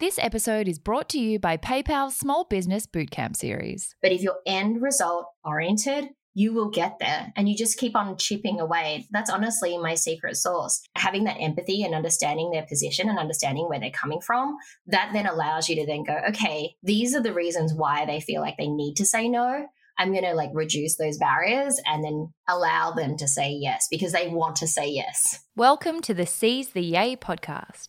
This episode is brought to you by PayPal's Small Business Bootcamp series. But if you're end result oriented, you will get there and you just keep on chipping away. That's honestly my secret sauce. Having that empathy and understanding their position and understanding where they're coming from, that then allows you to then go, okay, these are the reasons why they feel like they need to say no. I'm going to like reduce those barriers and then allow them to say yes because they want to say yes. Welcome to the Seize the Yay podcast.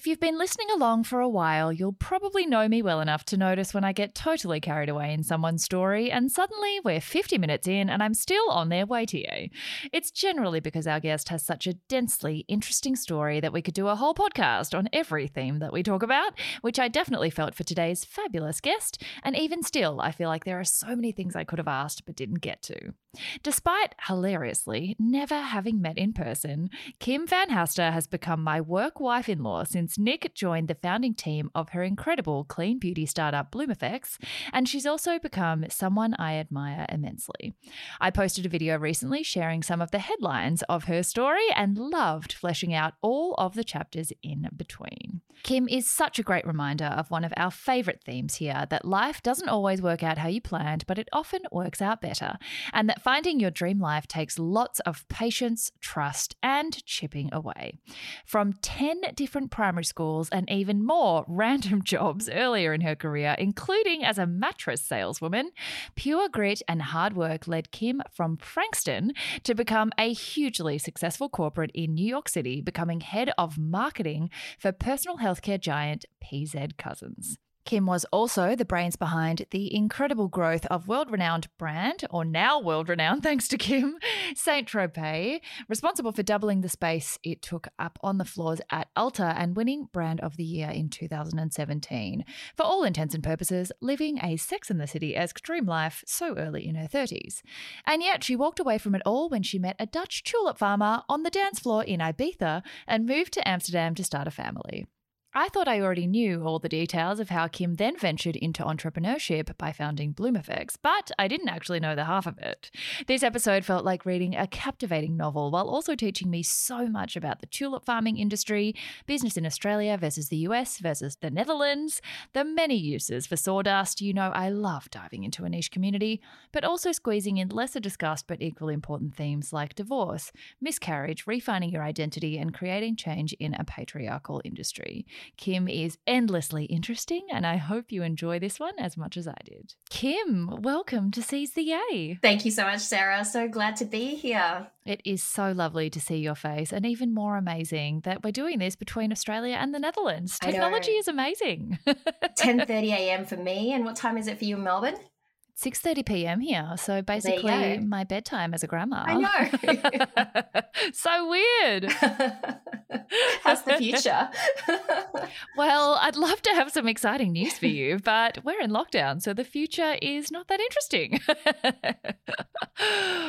If you've been listening along for a while, yay'll probably know me well enough to notice when I get totally carried away in someone's story, and suddenly we're 50 minutes in and I'm still on their way to you. It's generally because our guest has such a densely interesting story that we could do a whole podcast on every theme that we talk about, which I definitely felt for today's fabulous guest. And even still, I feel like there are so many things I could have asked but didn't get to. Despite hilariously never having met in person, Kim van Haaster has become my work wife in law since since Nic joined the founding team of her incredible clean beauty startup Bloomeffects, and she's also become someone I admire immensely. I posted a video recently sharing some of the headlines of her story and loved fleshing out all of the chapters in between. Kim is such a great reminder of one of our favourite themes here that life doesn't always work out how you planned, but it often works out better, and that finding your dream life takes lots of patience, trust, and chipping away. From 10 different primary primary schools and even more random jobs earlier in her career, including as a mattress saleswoman. Pure grit and hard work led Kim from Frankston to become a hugely successful corporate in New York City, becoming head of marketing for personal healthcare giant PZ Cussons. Kim was also the brains behind the incredible growth of world renowned brand, or now world renowned thanks to Kim, Saint Tropez, responsible for doubling the space it took up on the floors at Ulta and winning Brand of the Year in 2017. For all intents and purposes, living a Sex in the City esque dream life so early in her 30s. And yet she walked away from it all when she met a Dutch tulip farmer on the dance floor in Ibiza and moved to Amsterdam to start a family. I thought I already knew all the details of how Kim then ventured into entrepreneurship by founding Bloomeffects, but I didn't actually know the half of it. This episode felt like reading a captivating novel while also teaching me so much about the tulip farming industry, business in Australia versus the US versus the Netherlands, the many uses for sawdust. You know, I love diving into a niche community, but also squeezing in lesser discussed but equally important themes like divorce, miscarriage, refining your identity, and creating change in a patriarchal industry. Kim is endlessly interesting, and I hope you enjoy this one as much as I did. Kim, welcome to Seize the Yay. Thank you so much, Sarah. So glad to be here. It is so lovely to see your face, and even more amazing that we're doing this between Australia and the Netherlands. Technology is amazing. 10:30 a.m. for me, and what time is it for you in Melbourne? 6:30 p.m. here. So basically my bedtime as a grandma. I know. so weird. How's the future? well, I'd love to have some exciting news for you, but we're in lockdown, so the future is not that interesting.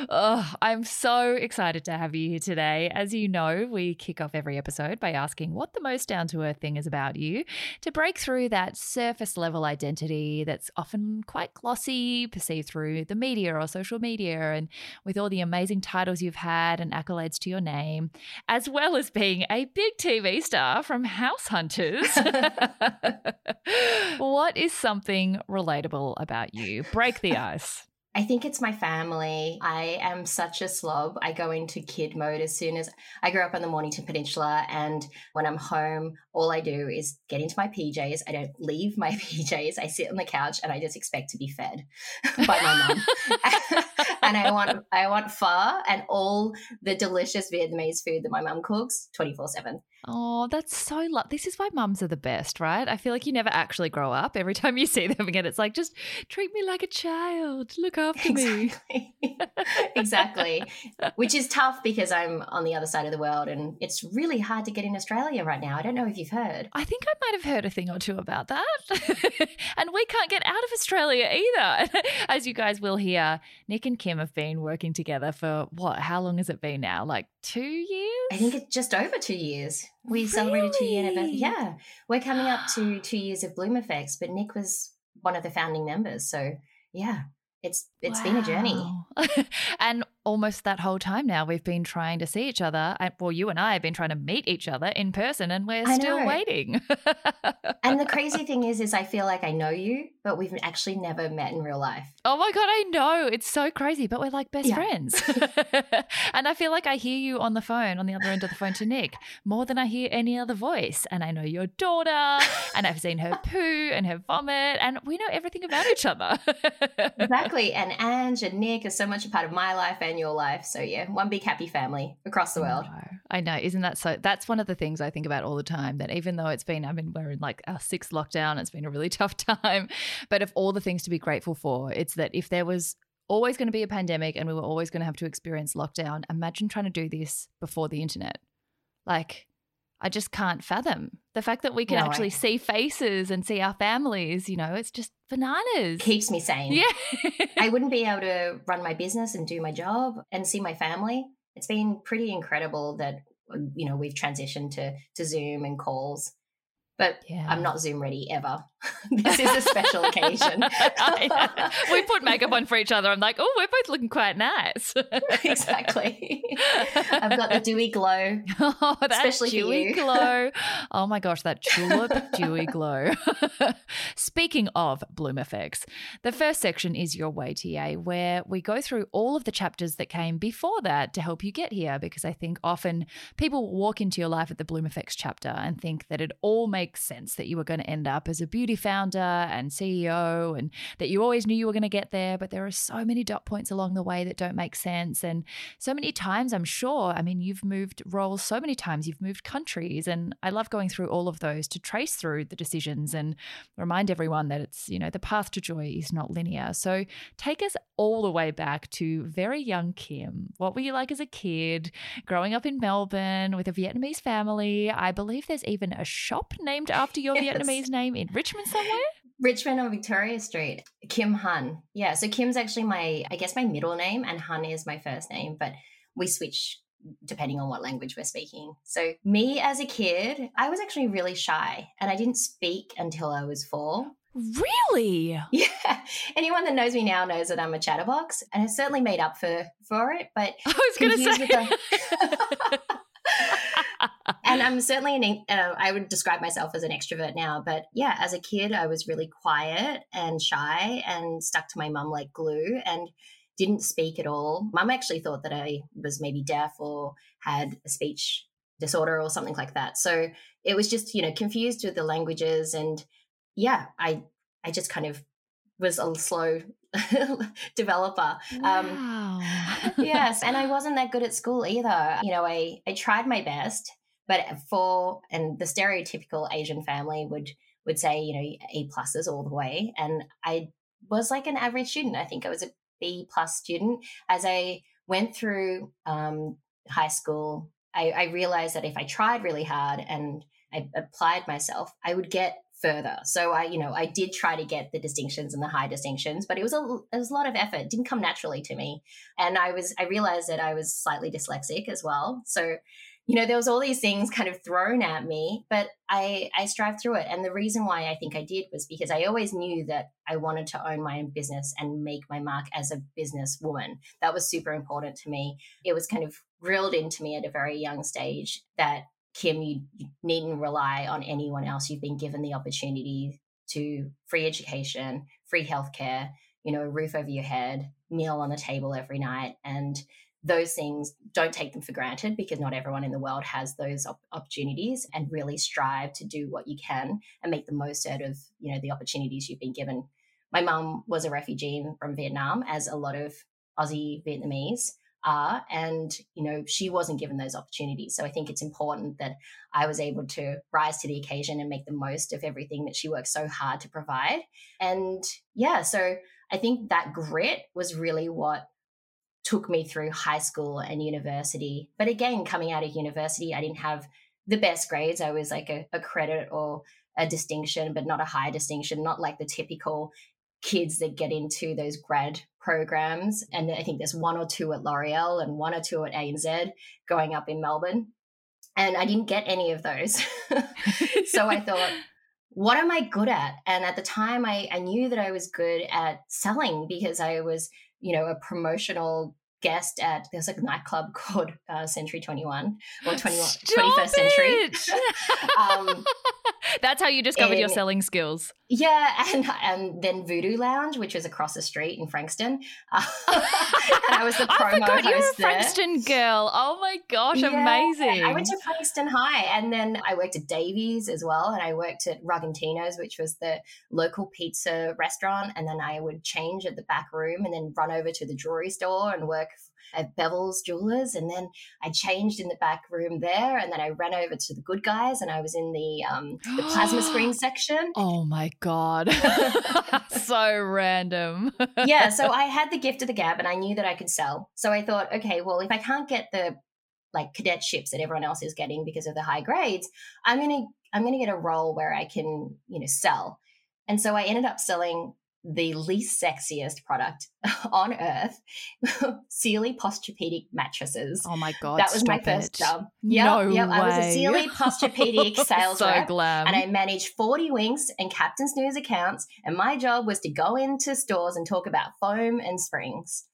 oh, I'm so excited to have you here today. As you know, we kick off every episode by asking what the most down to earth thing is about you to break through that surface level identity that's often quite glossy perceived through the media or social media, and with all the amazing titles you've had and accolades to your name, as well as being a big TV star from House Hunters. what is something relatable about you? Break the ice. I think it's my family. I am such a slob. I go into kid mode as soon as I grew up on the Mornington Peninsula. And when I'm home, all I do is get into my PJs. I don't leave my PJs. I sit on the couch and I just expect to be fed by my mum. and I want I want pho and all the delicious Vietnamese food that my mum cooks 24 7. Oh, that's so lo- This is why mums are the best, right? I feel like you never actually grow up. Every time you see them again, it's like, just treat me like a child. Look after exactly. me. exactly. Which is tough because I'm on the other side of the world and it's really hard to get in Australia right now. I don't know if you've heard. I think I might have heard a thing or two about that. and we can't get out of Australia either. As you guys will hear, Nic and Kim have been working together for what? How long has it been now? Like two years? I think it's just over two years. We celebrated two year anniversary. Yeah. We're coming up to two years of Bloomeffects, but Nic was one of the founding members. So yeah, it's it's wow. been a journey. and almost that whole time now we've been trying to see each other. Uh, well, you and I have been trying to meet each other in person and we're I still know. waiting. and the crazy thing is is I feel like I know you, but we've actually never met in real life. Oh my god, I know. It's so crazy, but we're like best yeah. friends. and I feel like I hear you on the phone on the other end of the phone to Nic more than I hear any other voice. And I know your daughter and I've seen her poo and her vomit and we know everything about each other. exactly. And Ange and Nic are so much a part of my life your life. So yeah, one big happy family across the world. I know. Isn't that so? That's one of the things I think about all the time. That even though it's been, I mean, we're in like our sixth lockdown, it's been a really tough time. But of all the things to be grateful for, it's that if there was always going to be a pandemic and we were always going to have to experience lockdown, imagine trying to do this before the internet. Like, I just can't fathom the fact that we can no actually see faces and see our families. You know, it's just bananas. Keeps me sane. Yeah. I wouldn't be able to run my business and do my job and see my family. It's been pretty incredible that you know we've transitioned to to Zoom and calls but yeah. I'm not Zoom ready ever. this is a special occasion. we put makeup on for each other. I'm like, oh, we're both looking quite nice. exactly. I've got the dewy glow, oh, especially dewy glow. Oh my gosh, that tulip dewy glow. Speaking of Bloomeffects, the first section is your way to yay, where we go through all of the chapters that came before that to help you get here. Because I think often people walk into your life at the Bloomeffects chapter and think that it all makes makes sense that you were going to end up as a beauty founder and CEO and that you always knew you were going to get there. But there are so many dot points along the way that don't make sense. And so many times, I'm sure, I mean, you've moved roles so many times, you've moved countries. And I love going through all of those to trace through the decisions and remind everyone that it's, you know, the path to joy is not linear. So take us all the way back to very young Kim. What were you like as a kid growing up in Melbourne with a Vietnamese family? I believe there's even a shop named named after your yes. Vietnamese name in Richmond somewhere? Richmond on Victoria Street. Kim Hun. Yeah, so Kim's actually my, I guess, my middle name, and Hun is my first name, but we switch depending on what language we're speaking. So, me as a kid, I was actually really shy and I didn't speak until I was four. Really? Yeah. Anyone that knows me now knows that I'm a chatterbox, and I certainly made up for for it. But I was going to say. And I'm certainly an, uh, I would describe myself as an extrovert now, but yeah, as a kid, I was really quiet and shy and stuck to my mum like glue and didn't speak at all. Mum actually thought that I was maybe deaf or had a speech disorder or something like that. So it was just, you know, confused with the languages. And yeah, I, I just kind of was a slow developer. Um, wow. Um, yes, and I wasn't that good at school either. You know, I I tried my best, but for and the stereotypical Asian family would would say, you know, A pluses all the way, and I was like an average student. I think I was a B plus student. As I went through um, high school, I, I realized that if I tried really hard and I applied myself, I would get further. So I, you know, I did try to get the distinctions and the high distinctions, but it was a it was a lot of effort. It didn't come naturally to me. And I was I realized that I was slightly dyslexic as well. So, you know, there was all these things kind of thrown at me, but I I strived through it. And the reason why I think I did was because I always knew that I wanted to own my own business and make my mark as a business woman. That was super important to me. It was kind of drilled into me at a very young stage that Kim, you, needn't rely on anyone else. You've been given the opportunity to free education, free healthcare, you know, roof over your head, meal on the table every night. And those things don't take them for granted because not everyone in the world has those op- opportunities and really strive to do what you can and make the most out of you know the opportunities you've been given my mum was a refugee from vietnam as a lot of aussie vietnamese are and you know she wasn't given those opportunities. So i think it's important that i was able to rise to the occasion and make the most of everything that she worked so hard to provide. And yeah so i think that grit was really what took me through high school and university. But again coming out of university i didn't have the best grades. I was like a, a credit or a distinction but not a high distinction not like the typical kids that get into those grad programs. And I think there's one or two at L'Oreal and one or two at ANZ going up in Melbourne. And I didn't get any of those. so I thought, what am I good at? And at the time, I, I knew that I was good at selling because I was, you know, a promotional guest at there's like a nightclub called uh, Century 21 or 21, 21st Century. um, That's how you discovered and, your selling skills. Yeah, and and then Voodoo Lounge, which was across the street in Frankston. Uh, and I was the promo I forgot you're a Frankston girl. Oh my gosh, yeah, amazing! I went to Frankston High, and then I worked at Davies as well, and I worked at Rugantino's, which was the local pizza restaurant, and then I would change at the back room, and then run over to the jewelry store and work at Beville's Jewelers, and then I changed in the back room there, and then I ran over to the Good Guys, and I was in the um, the plasma screen section. Oh my god, so random. yeah, so I had the gift of the gab, and I knew that I could sell. So I thought, okay, well, if I can't get the like cadetships that everyone else is getting because of the high grades, I'm gonna I'm gonna get a role where I can you know sell. And so I ended up selling the least sexiest product on earth Sealy Posturepedic mattresses. Oh my God. That was my first it. job. Yep, no yep. Way. I was a Sealy Posturepedic sales so rep. Glam. And I managed 40 Winks and Captain Snooze accounts. And my job was to go into stores and talk about foam and springs.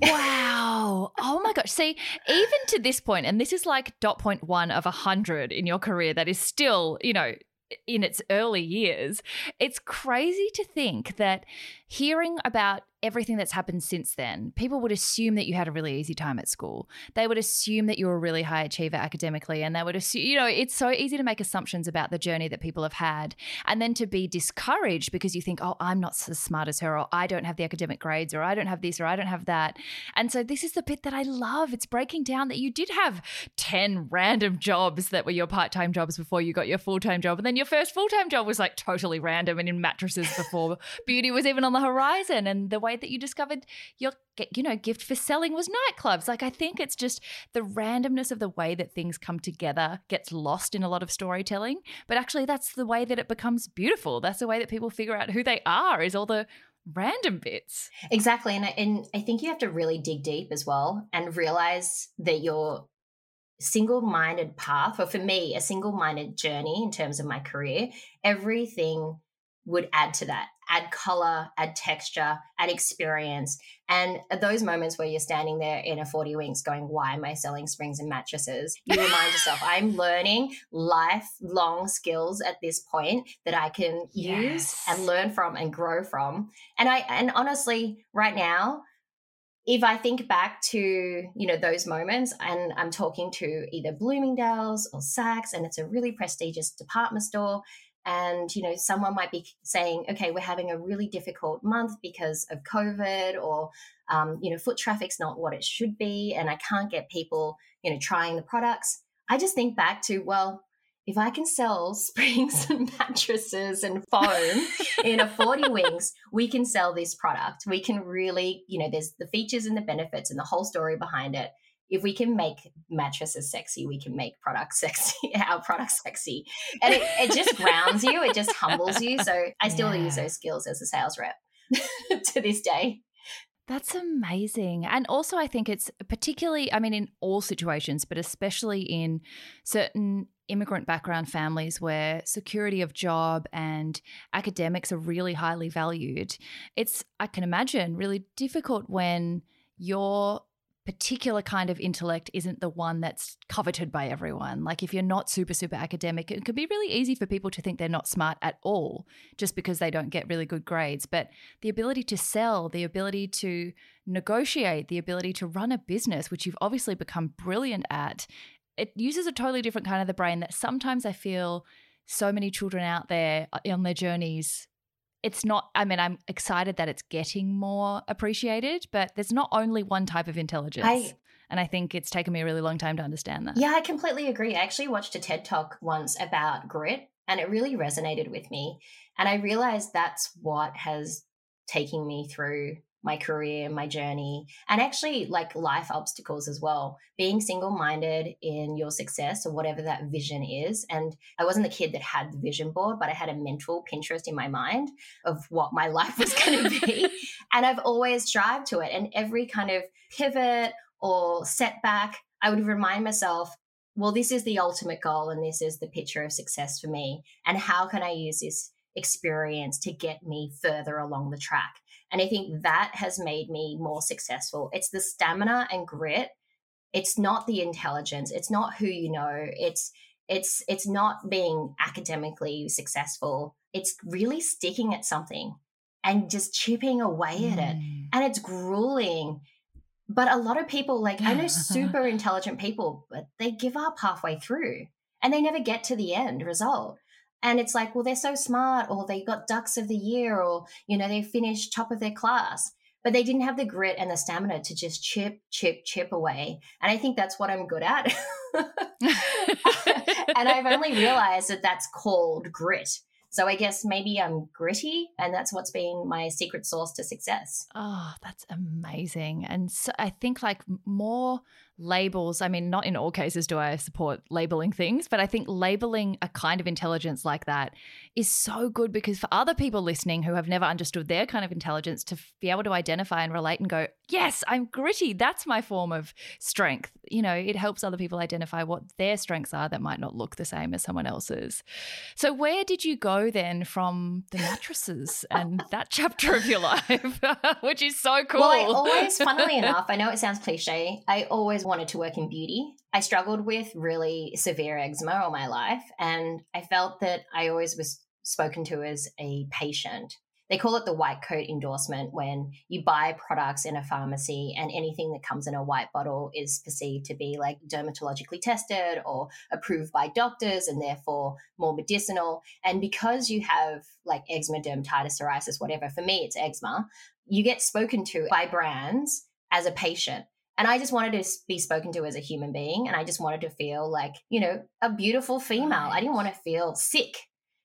wow. Oh my gosh. See, even to this point, and this is like dot point one of a hundred in your career that is still, you know, in its early years, it's crazy to think that hearing about everything that's happened since then, people would assume that you had a really easy time at school. They would assume that you were a really high achiever academically. And they would assume, you know, it's so easy to make assumptions about the journey that people have had. And then to be discouraged because you think, oh, I'm not as smart as her, or I don't have the academic grades, or I don't have this, or I don't have that. And so this is the bit that I love. It's breaking down that you did have 10 random jobs that were your part time jobs before you got your full time job. And then your first full time job was like totally random and in mattresses before beauty was even on the horizon. And the way that you discovered your you know gift for selling was nightclubs. Like i think it's just the randomness of the way that things come together gets lost in a lot of storytelling but actually that's the way that it becomes beautiful. That's the way that people figure out who they are is all the random bits. Exactly and I, and I think you have to really dig deep as well and realize that your single-minded path or for me a single-minded journey in terms of my career everything would add to that add color, add texture, add experience. And at those moments where you're standing there in a 40 winks going, why am I selling springs and mattresses? You remind yourself, I'm learning lifelong skills at this point that I can yes. use and learn from and grow from. And I, and honestly, right now, if I think back to, you know, those moments and I'm talking to either Bloomingdale's or Saks and it's a really prestigious department store and you know someone might be saying okay we're having a really difficult month because of covid or um, you know foot traffic's not what it should be and i can't get people you know trying the products. I just think back to well if i can sell springs and mattresses and foam in a 40 wings we can sell this product. We can really you know there's the features and the benefits and the whole story behind it if we can make mattresses sexy, we can make products sexy, our products sexy. And it, it just grounds you, it just humbles you. So I still yeah. use those skills as a sales rep to this day. That's amazing. And also, I think it's particularly, I mean, in all situations, but especially in certain immigrant background families where security of job and academics are really highly valued. It's, I can imagine, really difficult when you're particular kind of intellect isn't the one that's coveted by everyone. Like if you're not super, super academic, it can be really easy for people to think they're not smart at all just because they don't get really good grades. But the ability to sell, the ability to negotiate, the ability to run a business, which you've obviously become brilliant at, it uses a totally different kind of the brain that sometimes I feel so many children out there uh, on their journeys it's not, I mean, I'm excited that it's getting more appreciated, but there's not only one type of intelligence. I, and I think it's taken me a really long time to understand that. Yeah, I completely agree. I actually watched a TED talk once about grit and it really resonated with me. And I realized that's what has taken me through my career, my journey, and actually like life obstacles as well. Being single minded in your success or whatever that vision is. And I wasn't the kid that had the vision board, but I had a mental Pinterest in my mind of what my life was going to be. and I've always strived to it. And every kind of pivot or setback, I would remind myself, well, this is the ultimate goal and this is the picture of success for me. And how can I use this experience to get me further along the track? And I think that has made me more successful. It's the stamina and grit. It's not the intelligence. It's not who you know. It's it's it's not being academically successful. It's really sticking at something and just chipping away mm. at it. Mm. And it's grueling. But a lot of people, like I know super intelligent people, but they give up halfway through and they never get to the end result. And it's like, well, they're so smart, or they got dux of the year, or, you know, they finished top of their class, but they didn't have the grit and the stamina to just chip, chip, chip away. And I think that's what I'm good at. and I've only realized that that's called grit. So I guess maybe I'm gritty, and that's what's been my secret sauce to success. Oh, that's amazing. And so I think like more labels, I mean, not in all cases do I support labeling things, but I think labeling a kind of intelligence like that is so good because for other people listening who have never understood their kind of intelligence to be able to identify and relate and go, yes, I'm gritty. That's my form of strength. You know, it helps other people identify what their strengths are that might not look the same as someone else's. So, where did you go then from the mattresses and that chapter of your life, which is so cool? Well, I always, funnily enough, I know it sounds cliche, I always wanted to work in beauty. I struggled with really severe eczema all my life, and I felt that I always was spoken to as a patient. They call it the white coat endorsement when you buy products in a pharmacy and anything that comes in a white bottle is perceived to be like dermatologically tested or approved by doctors and therefore more medicinal. And because you have like eczema, dermatitis, psoriasis, whatever, for me it's eczema, you get spoken to by brands as a patient. And I just wanted to be spoken to as a human being. And I just wanted to feel like, you know, a beautiful female. I didn't want to feel sick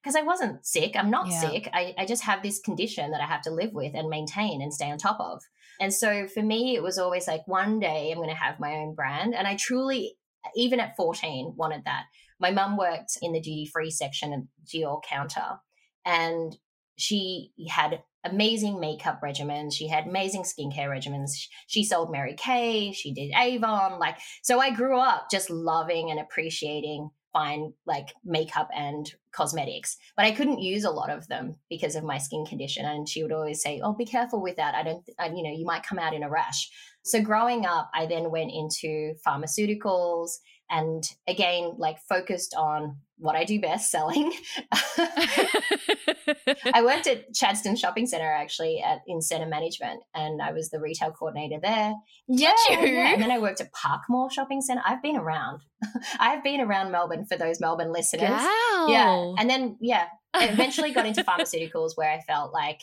because I wasn't sick. I'm not yeah. sick. I, I just have this condition that I have to live with and maintain and stay on top of. And so for me, it was always like one day I'm going to have my own brand. And I truly, even at 14, wanted that. My mum worked in the duty free section of Dior counter. And she had amazing makeup regimens. She had amazing skincare regimens. She sold Mary Kay. She did Avon. Like, so I grew up just loving and appreciating fine like makeup and cosmetics but i couldn't use a lot of them because of my skin condition and she would always say oh be careful with that i don't I, you know you might come out in a rash so growing up i then went into pharmaceuticals and again like focused on what I do best selling. I worked at Chadstone Shopping Center actually at in center management and I was the retail coordinator there. Yeah, yeah. And then I worked at Parkmore Shopping Center. I've been around. I've been around Melbourne for those Melbourne listeners. Wow. Yeah. And then yeah, eventually got into pharmaceuticals where I felt like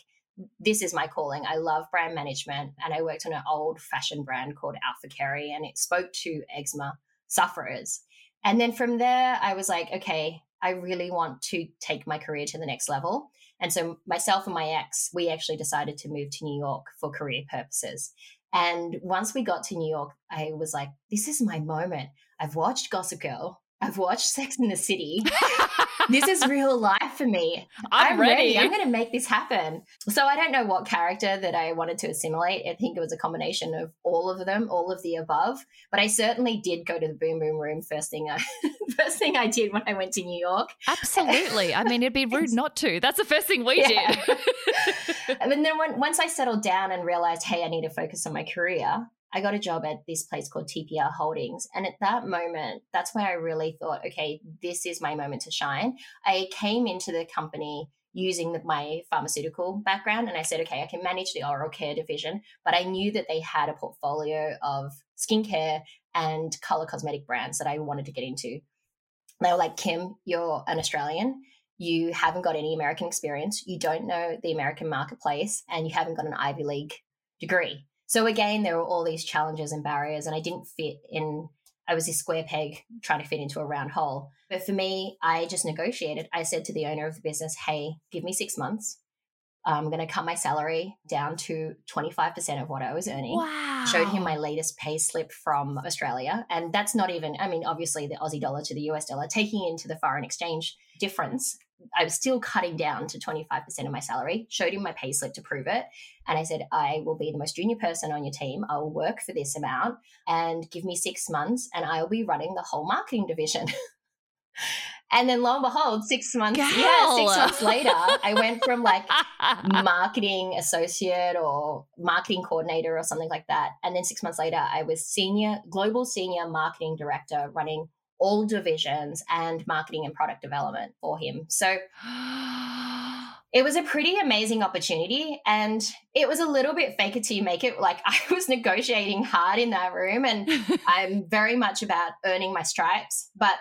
this is my calling. I love brand management and I worked on an old fashioned brand called Alpha Keri and it spoke to eczema sufferers and then from there, I was like, okay, I really want to take my career to the next level. And so myself and my ex, we actually decided to move to New York for career purposes. And once we got to New York, I was like, this is my moment. I've watched Gossip Girl. I've watched Sex in the City. this is real life for me. I'm, I'm ready. ready. I'm going to make this happen. So I don't know what character that I wanted to assimilate. I think it was a combination of all of them, all of the above. But I certainly did go to the Boom Boom Room first thing. I, first thing I did when I went to New York. Absolutely. I mean, it'd be rude not to. That's the first thing we yeah. did. and then when, once I settled down and realized, hey, I need to focus on my career, I got a job at this place called TPR Holdings. And at that moment, that's where I really thought, okay, this is my moment to shine. I came into the company using the, my pharmaceutical background and I said, okay, I can manage the oral care division, but I knew that they had a portfolio of skincare and color cosmetic brands that I wanted to get into. They were like, Kim, you're an Australian you haven't got any American experience, you don't know the American marketplace, and you haven't got an Ivy League degree. So again, there were all these challenges and barriers, and I didn't fit in. I was a square peg trying to fit into a round hole. But for me, I just negotiated. I said to the owner of the business, hey, give me six months. I'm going to cut my salary down to 25% of what I was earning. Wow. Showed him my latest pay slip from Australia. And that's not even, I mean, obviously the Aussie dollar to the US dollar, taking into the foreign exchange difference. I was still cutting down to 25% of my salary, showed him my pay slip to prove it. And I said, I will be the most junior person on your team. I will work for this amount and give me six months and I will be running the whole marketing division. And then lo and behold, six months, yeah, six months later, I went from like marketing associate or marketing coordinator or something like that. And then six months later, I was senior, global senior marketing director running all divisions and marketing and product development for him. So it was a pretty amazing opportunity. And it was a little bit fake it till you make it. Like I was negotiating hard in that room and I'm very much about earning my stripes. But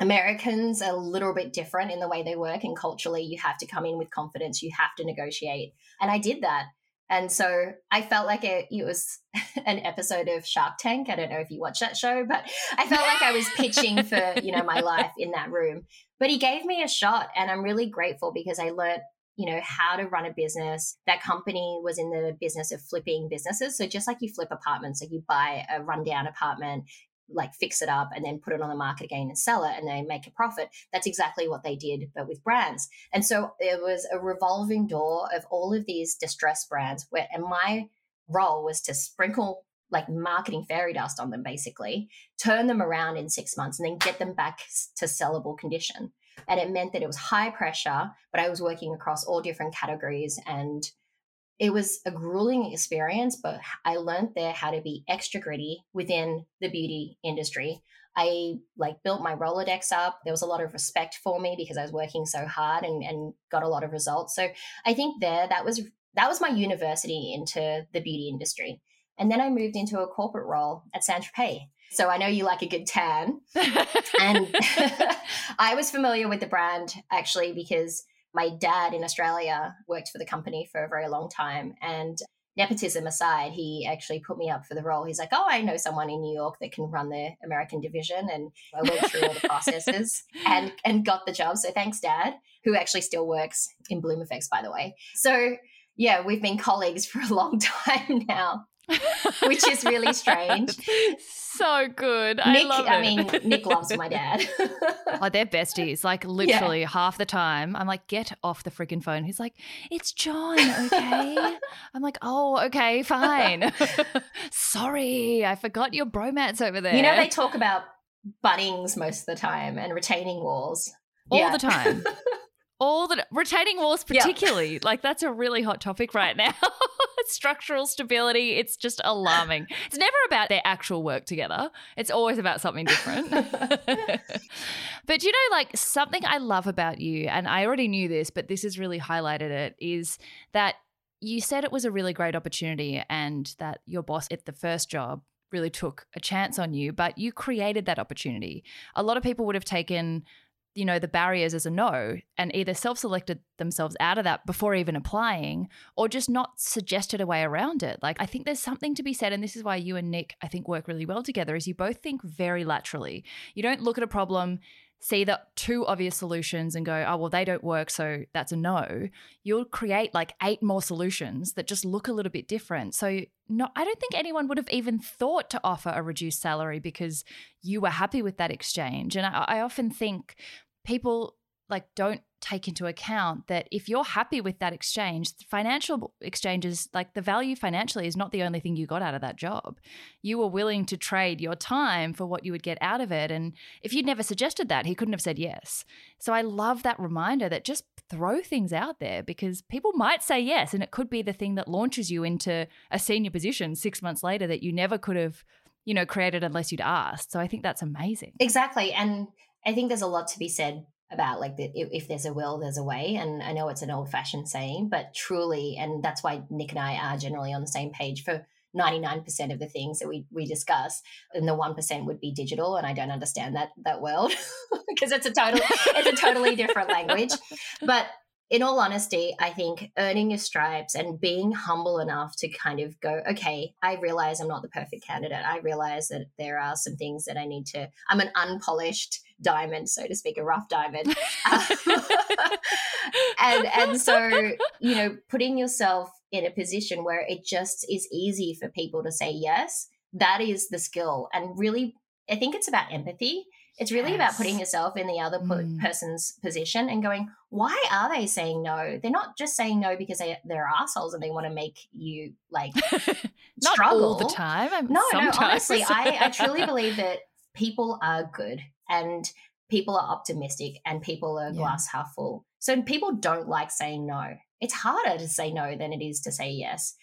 Americans are a little bit different in the way they work, and culturally, you have to come in with confidence. You have to negotiate, and I did that. And so I felt like it, it was an episode of Shark Tank. I don't know if you watch that show, but I felt like I was pitching for you know my life in that room. But he gave me a shot, and I'm really grateful because I learned you know how to run a business that company was in the business of flipping businesses so just like you flip apartments like you buy a rundown apartment like fix it up and then put it on the market again and sell it and they make a profit. That's exactly what they did, but with brands. And so it was a revolving door of all of these distressed brands where, and my role was to sprinkle like marketing fairy dust on them basically, turn them around in six months and then get them back to sellable condition. And it meant that it was high pressure, but I was working across all different categories and it was a grueling experience, but I learned there how to be extra gritty within the beauty industry. I like built my Rolodex up. There was a lot of respect for me because I was working so hard and, and got a lot of results. So I think there that was that was my university into the beauty industry. And then I moved into a corporate role at Saint Tropez. So I know you like a good tan. and I was familiar with the brand actually because my dad in Australia worked for the company for a very long time. And nepotism aside, he actually put me up for the role. He's like, Oh, I know someone in New York that can run the American division. And I went through all the processes and, and got the job. So thanks, Dad, who actually still works in Bloomeffects, by the way. So yeah, we've been colleagues for a long time now. which is really strange. so good. Nic, I love it. I mean, Nic loves my dad. Oh, they're besties. Like literally half the time, I'm like, get off the freaking phone. He's like, it's John, okay? I'm like, oh, okay, fine. Sorry, I forgot your bromance over there. You know, they talk about Bunnings most of the time and retaining walls. all Yeah. the time. All the retaining walls, Yeah. particularly, like that's a really hot topic right now. Structural stability, it's just alarming. It's never about their actual work together. It's always about something different. but you know, like something I love about you, and I already knew this, but this has really highlighted it, is that you said it was a really great opportunity and that your boss at the first job really took a chance on you, but you created that opportunity. A lot of people would have taken you know the barriers as a no and either self-selected themselves out of that before even applying or just not suggested a way around it. Like i think there's something to be said and this is why you and Nic i think work really well together is you both think very laterally. You don't look at a problem see the two obvious solutions and go oh well they don't work so that's a no. You'll create like eight more solutions that just look a little bit different. So no i don't think anyone would have even thought to offer a reduced salary because you were happy with that exchange. And i, I often think people like don't take into account that if you're happy with that exchange financial exchanges like the value financially is not the only thing you got out of that job. You were willing to trade your time for what you would get out of it and if you'd never suggested that he couldn't have said yes. So i love that reminder that just throw things out there because people might say yes and it could be the thing that launches you into a senior position 6 months later that you never could have you know created unless you'd asked. So i think that's amazing. Exactly. And I think there's a lot to be said about like the, if, if there's a will, there's a way. And I know it's an old fashioned saying, but truly, and that's why Nic and I are generally on the same page for 99% of the things that we, we discuss and the 1% would be digital and i don't understand that that world because it's a total it's a totally different language but in all honesty, I think earning your stripes and being humble enough to kind of go, okay, I realize I'm not the perfect candidate. I realize that there are some things that I need to, I'm an unpolished diamond, so to speak, a rough diamond. and, and so, you know, putting yourself in a position where it just is easy for people to say yes, that is the skill. And really, I think it's about empathy it's really yes. about putting yourself in the other mm. person's position and going, why are they saying no? They're not just saying no because they, they're assholes and they want to make you like not struggle. all the time. no, sometimes. no, honestly, I, I truly believe that people are good and people are optimistic and people are glass half full. So people don't like saying no. It's harder to say no than it is to say yes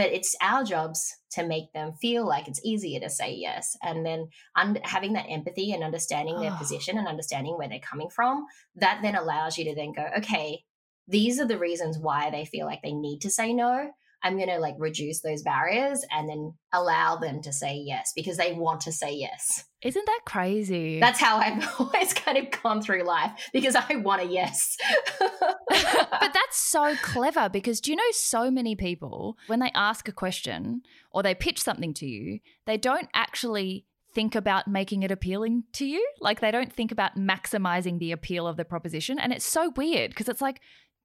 but it's our jobs to make them feel like it's easier to say yes and then un- having that empathy and understanding their ah. position and understanding where they're coming from that then allows you to then go okay these are the reasons why they feel like they need to say no I'm going to like reduce those barriers and then allow them to say yes because they want to say yes. Isn't that crazy? That's how I've always kind of gone through life because I want a yes. but that's so clever because do you know so many people, when they ask a question or they pitch something to you, they don't actually think about making it appealing to you. Like they don't think about maximizing the appeal of the proposition. And it's so weird because it's like,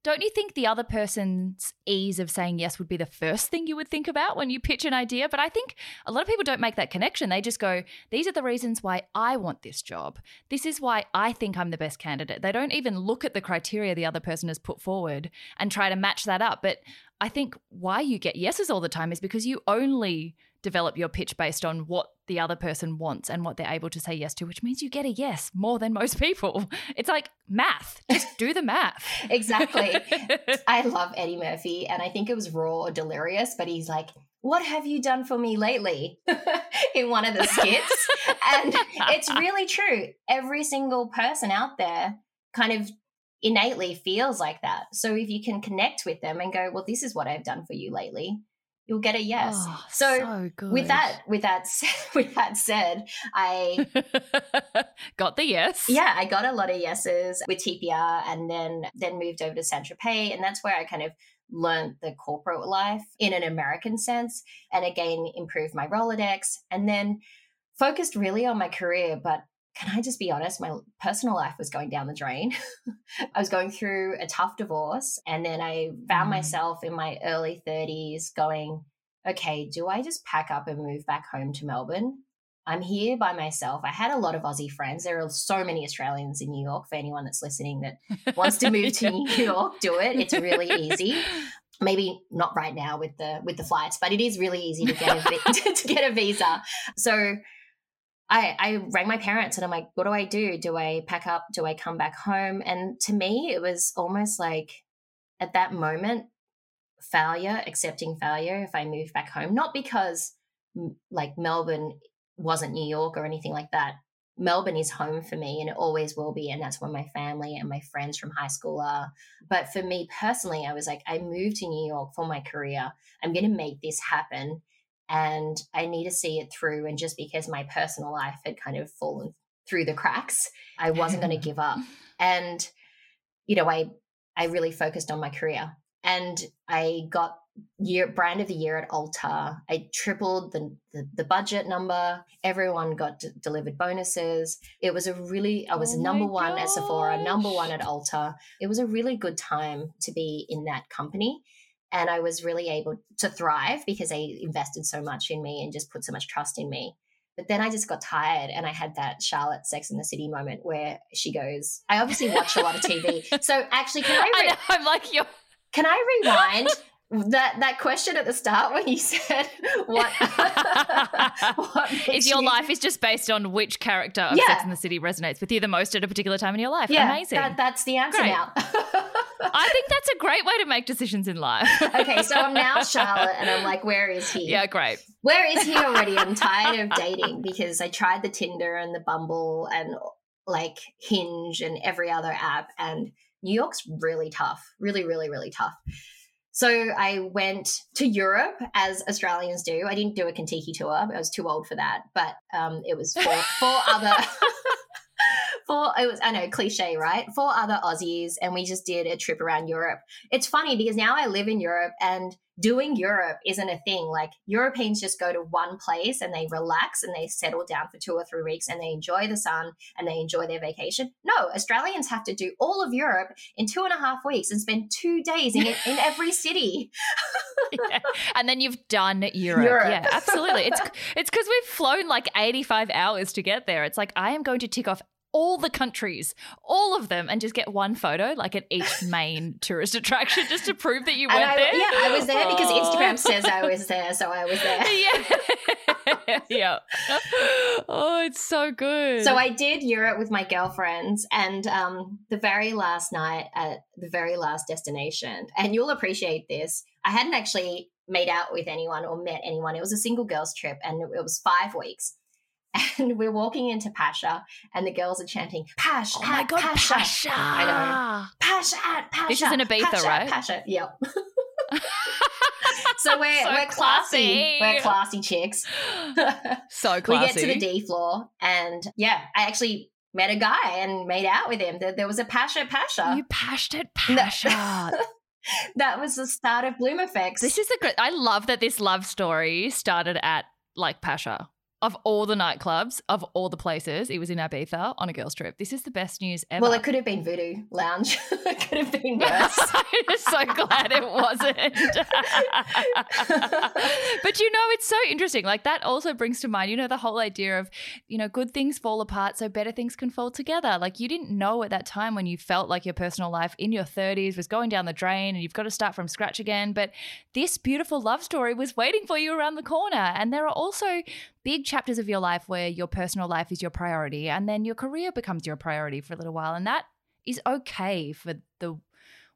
don't you think the other person's ease of saying yes would be the first thing you would think about when you pitch an idea? But I think a lot of people don't make that connection. They just go, these are the reasons why I want this job. This is why I think I'm the best candidate. They don't even look at the criteria the other person has put forward and try to match that up. But I think why you get yeses all the time is because you only develop your pitch based on what the other person wants and what they're able to say yes to, which means you get a yes more than most people. It's like math. Just do the math. exactly. I love Eddie Murphy, and I think it was raw or delirious, but he's like, what have you done for me lately in one of the skits? and it's really true. Every single person out there kind of innately feels like that. So if you can connect with them and go, well, this is what I've done for you lately, you'll get a yes. Oh, so, so with that, with that, with that said, I got the yes. Yeah, I got a lot of yeses with TPR, and then then moved over to Saint Tropez, and that's where I kind of learned the corporate life in an American sense, and again improved my Rolodex, and then focused really on my career, but. Can I just be honest? My personal life was going down the drain. I was going through a tough divorce. And then I found mm. myself in my early 30s going, okay, do I just pack up and move back home to Melbourne? I'm here by myself. I had a lot of Aussie friends. There are so many Australians in New York. For anyone that's listening that wants to move to New York, do it. It's really easy. Maybe not right now with the with the flights, but it is really easy to get a to get a visa. So I, I rang my parents and I'm like, what do I do? Do I pack up? Do I come back home? And to me, it was almost like at that moment, failure, accepting failure if I moved back home. Not because like Melbourne wasn't New York or anything like that. Melbourne is home for me and it always will be. And that's where my family and my friends from high school are. But for me personally, I was like, I moved to New York for my career. I'm going to make this happen and I need to see it through. And just because my personal life had kind of fallen through the cracks, I wasn't going to give up. And, you know, I, I really focused on my career and I got year brand of the year at Ulta. I tripled the, the, the budget number. Everyone got d- delivered bonuses. It was a really I was oh number one at Sephora, number one at Ulta. It was a really good time to be in that company. And I was really able to thrive because they invested so much in me and just put so much trust in me. But then I just got tired and I had that Charlotte Sex in the City moment where she goes, I obviously watch a lot of TV. So actually, can I? Re- I am like, you're. Can I rewind? that that question at the start when you said what, what is your you... life is just based on which character of yeah. Sex in the City resonates with you the most at a particular time in your life. Yeah, Amazing. That, that's the answer great. now. I think that's a great way to make decisions in life. okay, so I'm now Charlotte and I'm like, where is he? Yeah, great. Where is he already? I'm tired of dating because I tried the Tinder and the Bumble and like Hinge and every other app and New York's really tough. Really, really, really tough. So I went to Europe as Australians do. I didn't do a Contiki tour. I was too old for that. But um, it was for four other four it was I know cliche, right? Four other Aussies and we just did a trip around Europe. It's funny because now I live in Europe and doing Europe isn't a thing. Like Europeans just go to one place and they relax and they settle down for two or three weeks and they enjoy the sun and they enjoy their vacation. No, Australians have to do all of Europe in two and a half weeks and spend two days in, in every city. yeah. And then you've done Europe. Europe. Yeah, absolutely. It's it's because we've flown like 85 hours to get there. It's like I am going to tick off all the countries, all of them, and just get one photo, like at each main tourist attraction, just to prove that you went I, there. Yeah, I was there because Instagram says I was there, so I was there. Yeah, yeah. Oh, it's so good. So I did Europe with my girlfriends, and um, the very last night at the very last destination, and you'll appreciate this. I hadn't actually made out with anyone or met anyone. It was a single girls trip, and it was five weeks and we're walking into Pacha, and the girls are chanting "Pash, oh my god, Pacha. Pacha!" I know, Pacha at Pacha. This is in Ibiza, Pacha, right? Pasha. yep. so we're So we're classy. classy. We're classy chicks. So classy. we get to the D floor, and yeah, I actually met a guy and made out with him. There, there was a Pasha Pasha. You pashed it, Pasha. that was the start of Bloomeffects. this is a great. I love that this love story started at like Pasha. Of all the nightclubs, of all the places, it was in Ibiza on a girls' trip. This is the best news ever. well, it could have been Voodoo Lounge. it could have been worse. I'm so glad it wasn't. but you know, it's so interesting. Like that also brings to mind, you know, the whole idea of, you know, good things fall apart so better things can fall together. Like you didn't know at that time when you felt like your personal life in your 30s was going down the drain and you've got to start from scratch again. But this beautiful love story was waiting for you around the corner. And there are also big chapters of your life where your personal life is your priority and then your career becomes your priority for a little while. And that is okay for the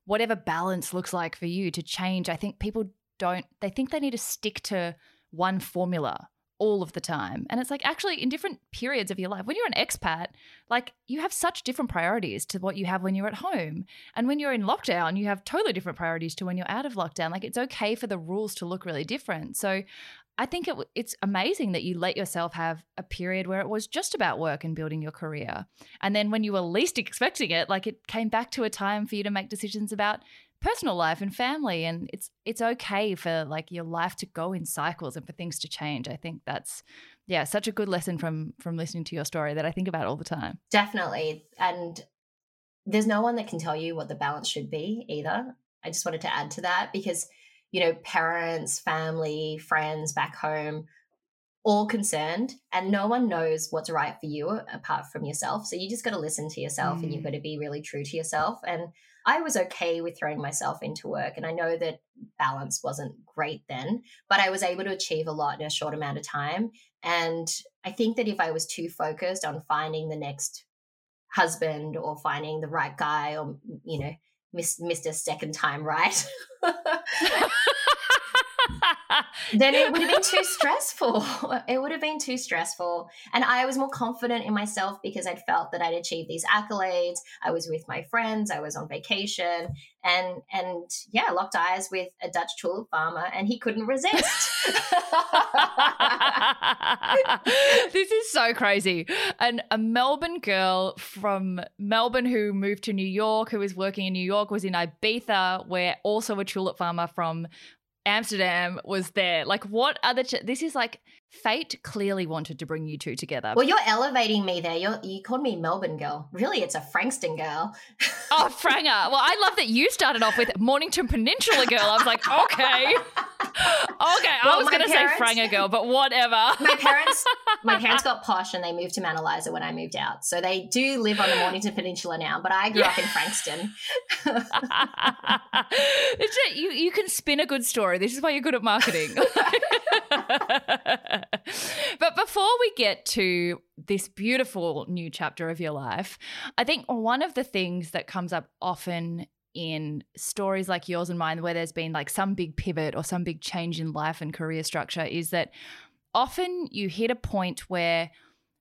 whatever balance looks like for you to change. I think people don't, they think they need to stick to one formula all of the time. And it's like actually in different periods of your life, when you're an expat, like you have such different priorities to what you have when you're at home. And when you're in lockdown, you have totally different priorities to when you're out of lockdown. Like it's okay for the rules to look really different. So I think it, it's amazing that you let yourself have a period where it was just about work and building your career. And then when you were least expecting it, like it came back to a time for you to make decisions about personal life and family and it's it's okay for like your life to go in cycles and for things to change. I think that's yeah, such a good lesson from from listening to your story that I think about all the time. Definitely. And there's no one that can tell you what the balance should be either. I just wanted to add to that because, you know, parents, family, friends back home, all concerned, and no one knows what's right for you apart from yourself. So you just got to listen to yourself and you've mm. got to be really true to yourself. And I was okay with throwing myself into work. And I know that balance wasn't great then, but I was able to achieve a lot in a short amount of time. And I think that if I was too focused on finding the next husband or finding the right guy or, you know, miss, a Second Time Right, then it would have been too stressful. It would have been too stressful. And I was more confident in myself because I'd felt that I'd achieved these accolades. I was with my friends, I was on vacation, and and yeah, locked eyes with a Dutch tulip farmer and he couldn't resist. this is so crazy. And a Melbourne girl from Melbourne who moved to New York, who was working in New York, was in Ibiza, where also a tulip farmer from Amsterdam was there. Like, what other? Ch- this is like fate clearly wanted to bring you two together. well, you're elevating me there. You're, you called me Melbourne girl. Really, it's a Frankston girl. oh, Franger. Well, I love that you started off with Mornington Peninsula girl. I was like, okay, okay. I was going to say Franger girl, but whatever. my parents my parents got posh and they moved to Mount Eliza when I moved out. So they do live on the Mornington Peninsula now, but I grew up in Frankston. you, you can spin a good story. This is why you're good at marketing. But before we get to this beautiful new chapter of your life, I think one of the things that comes up often in stories like yours and mine, where there's been like some big pivot or some big change in life and career structure, is that often you hit a point where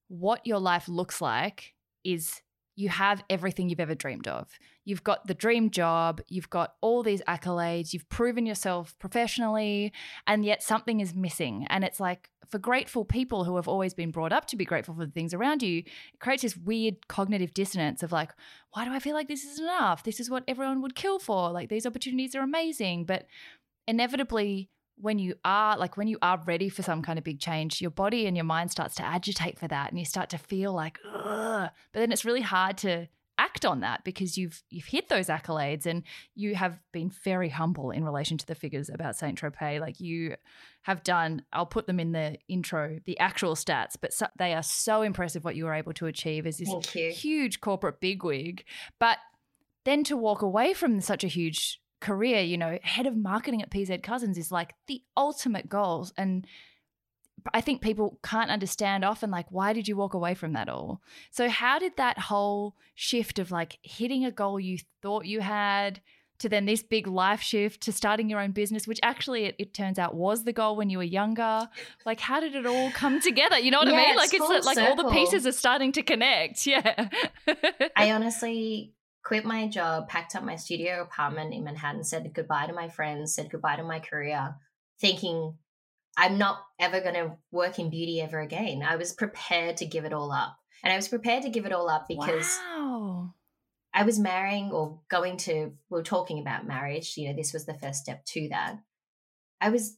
what your life looks like is you have everything you've ever dreamed of. You've got the dream job, you've got all these accolades, you've proven yourself professionally, and yet something is missing. And it's like for grateful people who have always been brought up to be grateful for the things around you, it creates this weird cognitive dissonance of like, why do I feel like this is enough? This is what everyone would kill for. Like these opportunities are amazing. But inevitably, when you are like when you are ready for some kind of big change your body and your mind starts to agitate for that and you start to feel like Ugh. but then it's really hard to act on that because you've you've hit those accolades and you have been very humble in relation to the figures about Saint Tropez. Like you have done, I'll put them in the intro, the actual stats, but so, they are so impressive what you were able to achieve as this huge corporate bigwig. But then to walk away from such a huge career, you know, head of marketing at PZ Cussons is like the ultimate goal and I think people can't understand often, like, why did you walk away from that all? So, how did that whole shift of like hitting a goal you thought you had to then this big life shift to starting your own business, which actually it, it turns out was the goal when you were younger, like, how did it all come together? You know what yeah, I mean? Like, it's, it's like all the pieces are starting to connect. Yeah. I honestly quit my job, packed up my studio apartment in Manhattan, said goodbye to my friends, said goodbye to my career, thinking I'm not ever going to work in beauty ever again. I was prepared to give it all up. And I was prepared to give it all up because wow. I was marrying or going to, we are talking about marriage. You know, this was the first step to that. I was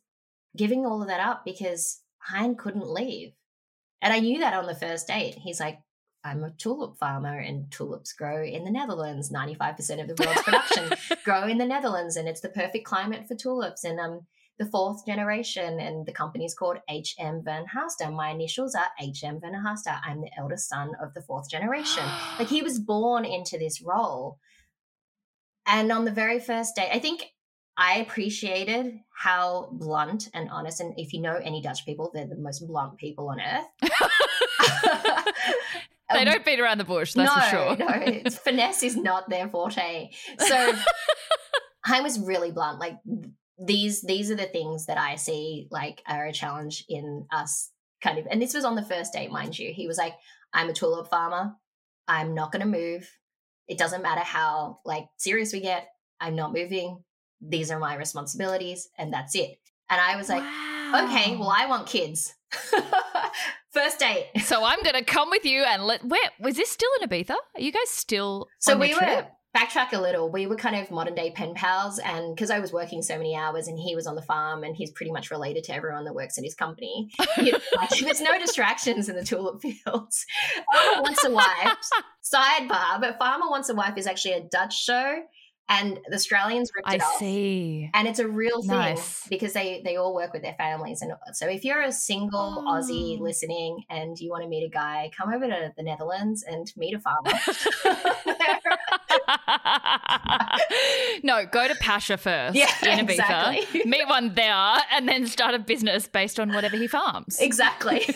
giving all of that up because Hein couldn't leave. And I knew that on the first date. He's like, I'm a tulip farmer and tulips grow in the Netherlands. 95% of the world's production grow in the Netherlands and it's the perfect climate for tulips. And um, the fourth generation, and the company's called HM Van Haaster. My initials are HM Van Haaster. I'm the eldest son of the fourth generation. like he was born into this role. And on the very first day, I think I appreciated how blunt and honest, and if you know any Dutch people, they're the most blunt people on earth. they um, don't beat around the bush, that's no, for sure. no, finesse is not their forte. So I was really blunt. Like these these are the things that I see like are a challenge in us kind of and this was on the first date mind you. He was like I'm a tulip farmer. I'm not going to move. It doesn't matter how like serious we get. I'm not moving. These are my responsibilities and that's it. And I was like wow. okay well I want kids. First date. So I'm going to come with you and let where was this still in Ibiza? Are you guys still so we were backtrack a little, we were kind of modern day pen pals. And because I was working so many hours and he was on the farm and he's pretty much related to everyone that works in his company, you know, like, there's no distractions in the tulip fields. Farmer Wants a Wife, sidebar, but Farmer Wants a Wife is actually a Dutch show and the Australians ripped it I see. And it's a real thing nice. because they they all work with their families. And so if you're a single oh. Aussie listening and you want to meet a guy, come over to the Netherlands and meet a farmer. no, go to Pacha first yeah, in Ibiza, exactly. meet one there, and then start a business based on whatever he farms. Exactly.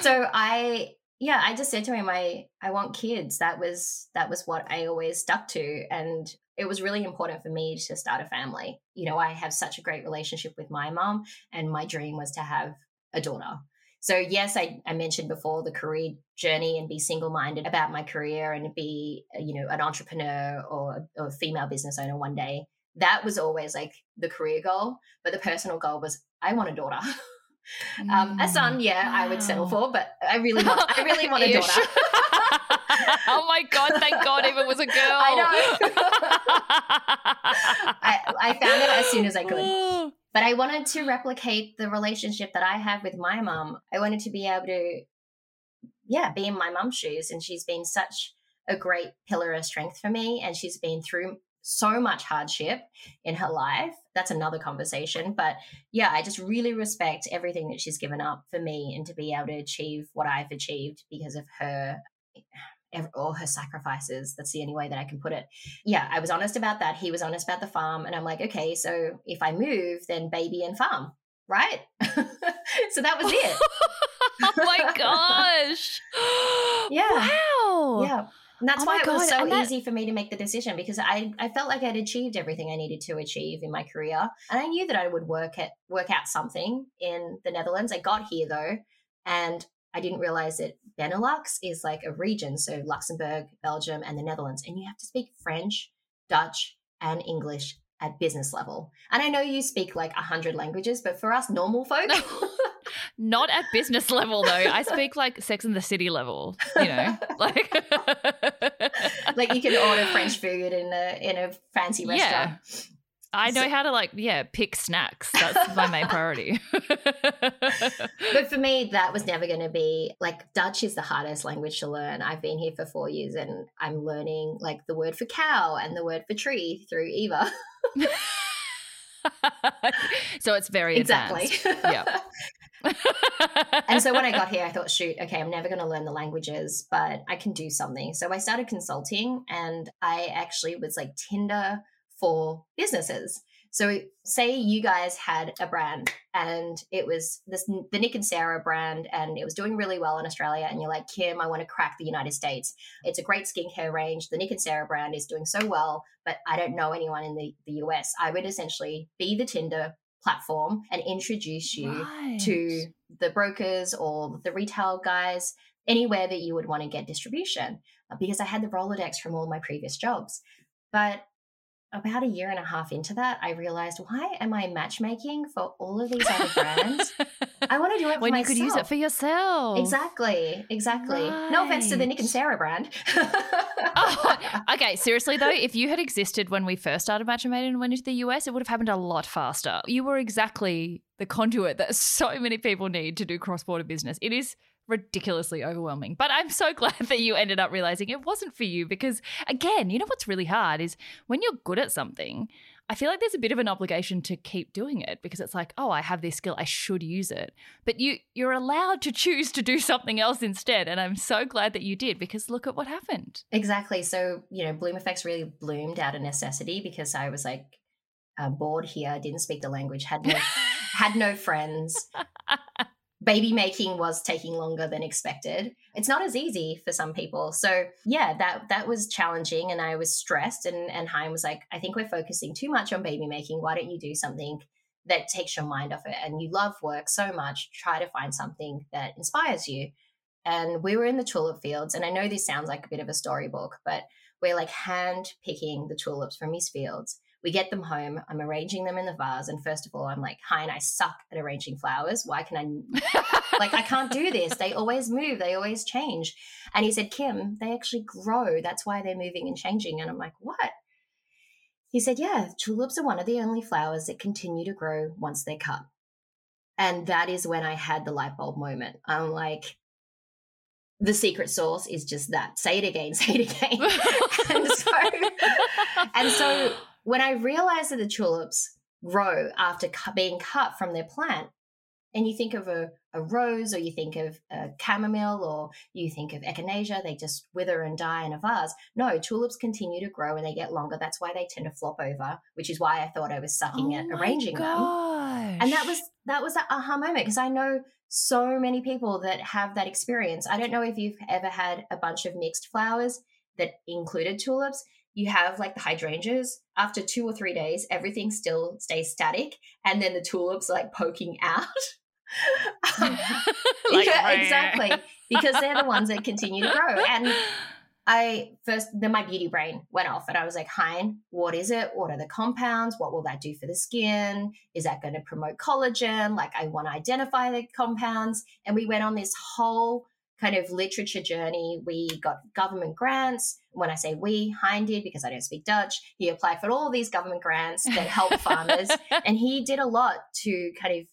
so I yeah, I just said to him, I I want kids. That was that was what I always stuck to, and it was really important for me to start a family. You know, I have such a great relationship with my mom, and my dream was to have a daughter. So yes, I, I mentioned before the career journey and be single minded about my career and be uh, you know an entrepreneur or, or a female business owner one day. That was always like the career goal, but the personal goal was I want a daughter. Um, a son, mm, yeah, wow. I would settle for, but I really want, I really want a daughter. oh my god! Thank God, if it was a girl. I know. I, I found it as soon as I could, but I wanted to replicate the relationship that I have with my mom. I wanted to be able to, yeah, be in my mom's shoes, and she's been such a great pillar of strength for me, and she's been through so much hardship in her life. That's another conversation. But yeah, I just really respect everything that she's given up for me and to be able to achieve what I've achieved because of her eh, all her sacrifices. That's the only way that I can put it. Yeah, I was honest about that. He was honest about the farm. And I'm like, okay, so if I move, then baby and farm, right? so that was it. oh my gosh. yeah. Wow. Yeah. And that's oh why it was so that- easy for me to make the decision because I, I felt like I'd achieved everything I needed to achieve in my career. And I knew that I would work at work out something in the Netherlands. I got here though, and I didn't realize that Benelux is like a region. So Luxembourg, Belgium, and the Netherlands. And you have to speak French, Dutch, and English at business level. And I know you speak like a hundred languages, but for us normal folk, not at business level though. I speak like Sex in the City level, you know, like like you can order French food in a in a fancy restaurant. Yeah. I know how to like yeah pick snacks. That's my main priority. but for me, that was never going to be like Dutch is the hardest language to learn. I've been here for four years and I'm learning like the word for cow and the word for tree through Eva. so it's very exactly. Yeah. and so when I got here, I thought, shoot, okay, I'm never going to learn the languages, but I can do something. So I started consulting and I actually was like Tinder for businesses. So say you guys had a brand and it was this the Nic and Sarah brand and it was doing really well in Australia and you're like, Kim, I want to crack the United States. It's a great skincare range. The Nic and Sarah brand is doing so well, but I don't know anyone in the, the US. I would essentially be the Tinder platform and introduce you right. to the brokers or the retail guys anywhere that you would want to get distribution uh, because I had the Rolodex from all my previous jobs. But about a year and a half into that, I realized why am I matchmaking for all of these other brands? I want to do it when myself. you could use it for yourself. Exactly, exactly. Right. No offense to the Nic and Sarah brand. oh, okay, seriously though, if you had existed when we first started matchmaking and went into the US, it would have happened a lot faster. You were exactly the conduit that so many people need to do cross border business. It is ridiculously overwhelming. But I'm so glad that you ended up realizing it wasn't for you because, again, you know what's really hard is when you're good at something, I feel like there's a bit of an obligation to keep doing it because it's like, oh, I have this skill, I should use it. But you you're allowed to choose to do something else instead, and I'm so glad that you did because look at what happened. Exactly. So you know, Bloomeffects really bloomed out of necessity because I was like uh, bored here, didn't speak the language, had no had no friends. baby making was taking longer than expected. It's not as easy for some people. So yeah, that that was challenging and I was stressed and and Hein was like, I think we're focusing too much on baby making. Why don't you do something that takes your mind off it? And you love work so much, try to find something that inspires you. And we were in the tulip fields, and I know this sounds like a bit of a storybook, but we're like hand picking the tulips from these fields we get them home. I'm arranging them in the vase. And first of all, I'm like, Hein, I suck at arranging flowers. Why can I, like, I can't do this. They always move, they always change. And he said, Kim, they actually grow. That's why they're moving and changing. And I'm like, what? He said, yeah, tulips are one of the only flowers that continue to grow once they're cut. And that is when I had the light bulb moment. I'm like, the secret sauce is just that. Say it again, say it again. and so, and so when I realized that the tulips grow after being cut from their plant, and you think of a, a rose or you think of a chamomile or you think of echinacea, they just wither and die in a vase. No, tulips continue to grow and they get longer. That's why they tend to flop over, which is why I thought I was sucking oh at arranging gosh. them. And that was that was that aha moment because I know so many people that have that experience. I don't know if you've ever had a bunch of mixed flowers that included tulips you have like the hydrangeas after two or three days everything still stays static and then the tulips are like poking out like, yeah, exactly because they're the ones that continue to grow and I first then my beauty brain went off and I was like, Hein, what is it? What are the compounds? What will that do for the skin? Is that going to promote collagen? Like I want to identify the compounds. And we went on this whole kind of literature journey. We got government grants. When I say we, Hein did because I don't speak Dutch. He applied for all these government grants that help farmers. And he did a lot to kind of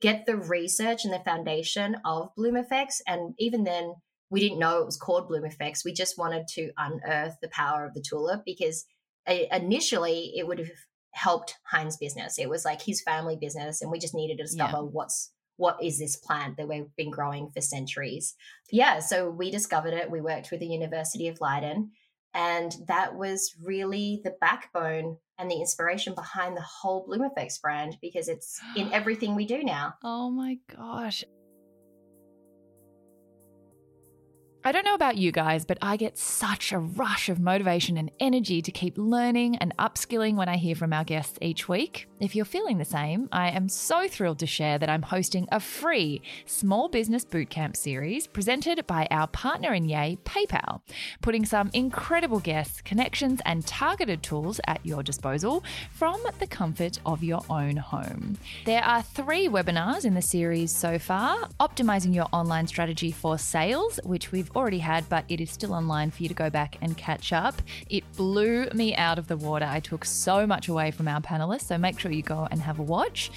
get the research and the foundation of Bloomeffects. And even then, we didn't know it was called Bloomeffects. We just wanted to unearth the power of the tulip because initially it would have helped Hein's business. It was like his family business, and we just needed to discover yeah. what's what is this plant that we've been growing for centuries? Yeah, so we discovered it. We worked with the University of Leiden, and that was really the backbone and the inspiration behind the whole Bloomeffects brand because it's in everything we do now. Oh my gosh. I don't know about you guys, but I get such a rush of motivation and energy to keep learning and upskilling when I hear from our guests each week. If you're feeling the same, I am so thrilled to share that I'm hosting a free small business bootcamp series presented by our partner in Yay, PayPal, putting some incredible guests, connections, and targeted tools at your disposal from the comfort of your own home. There are three webinars in the series so far optimizing your online strategy for sales, which we've already had, but it is still online for you to go back and catch up. It blew me out of the water. I took so much away from our panelists, so make sure you go and have a watch.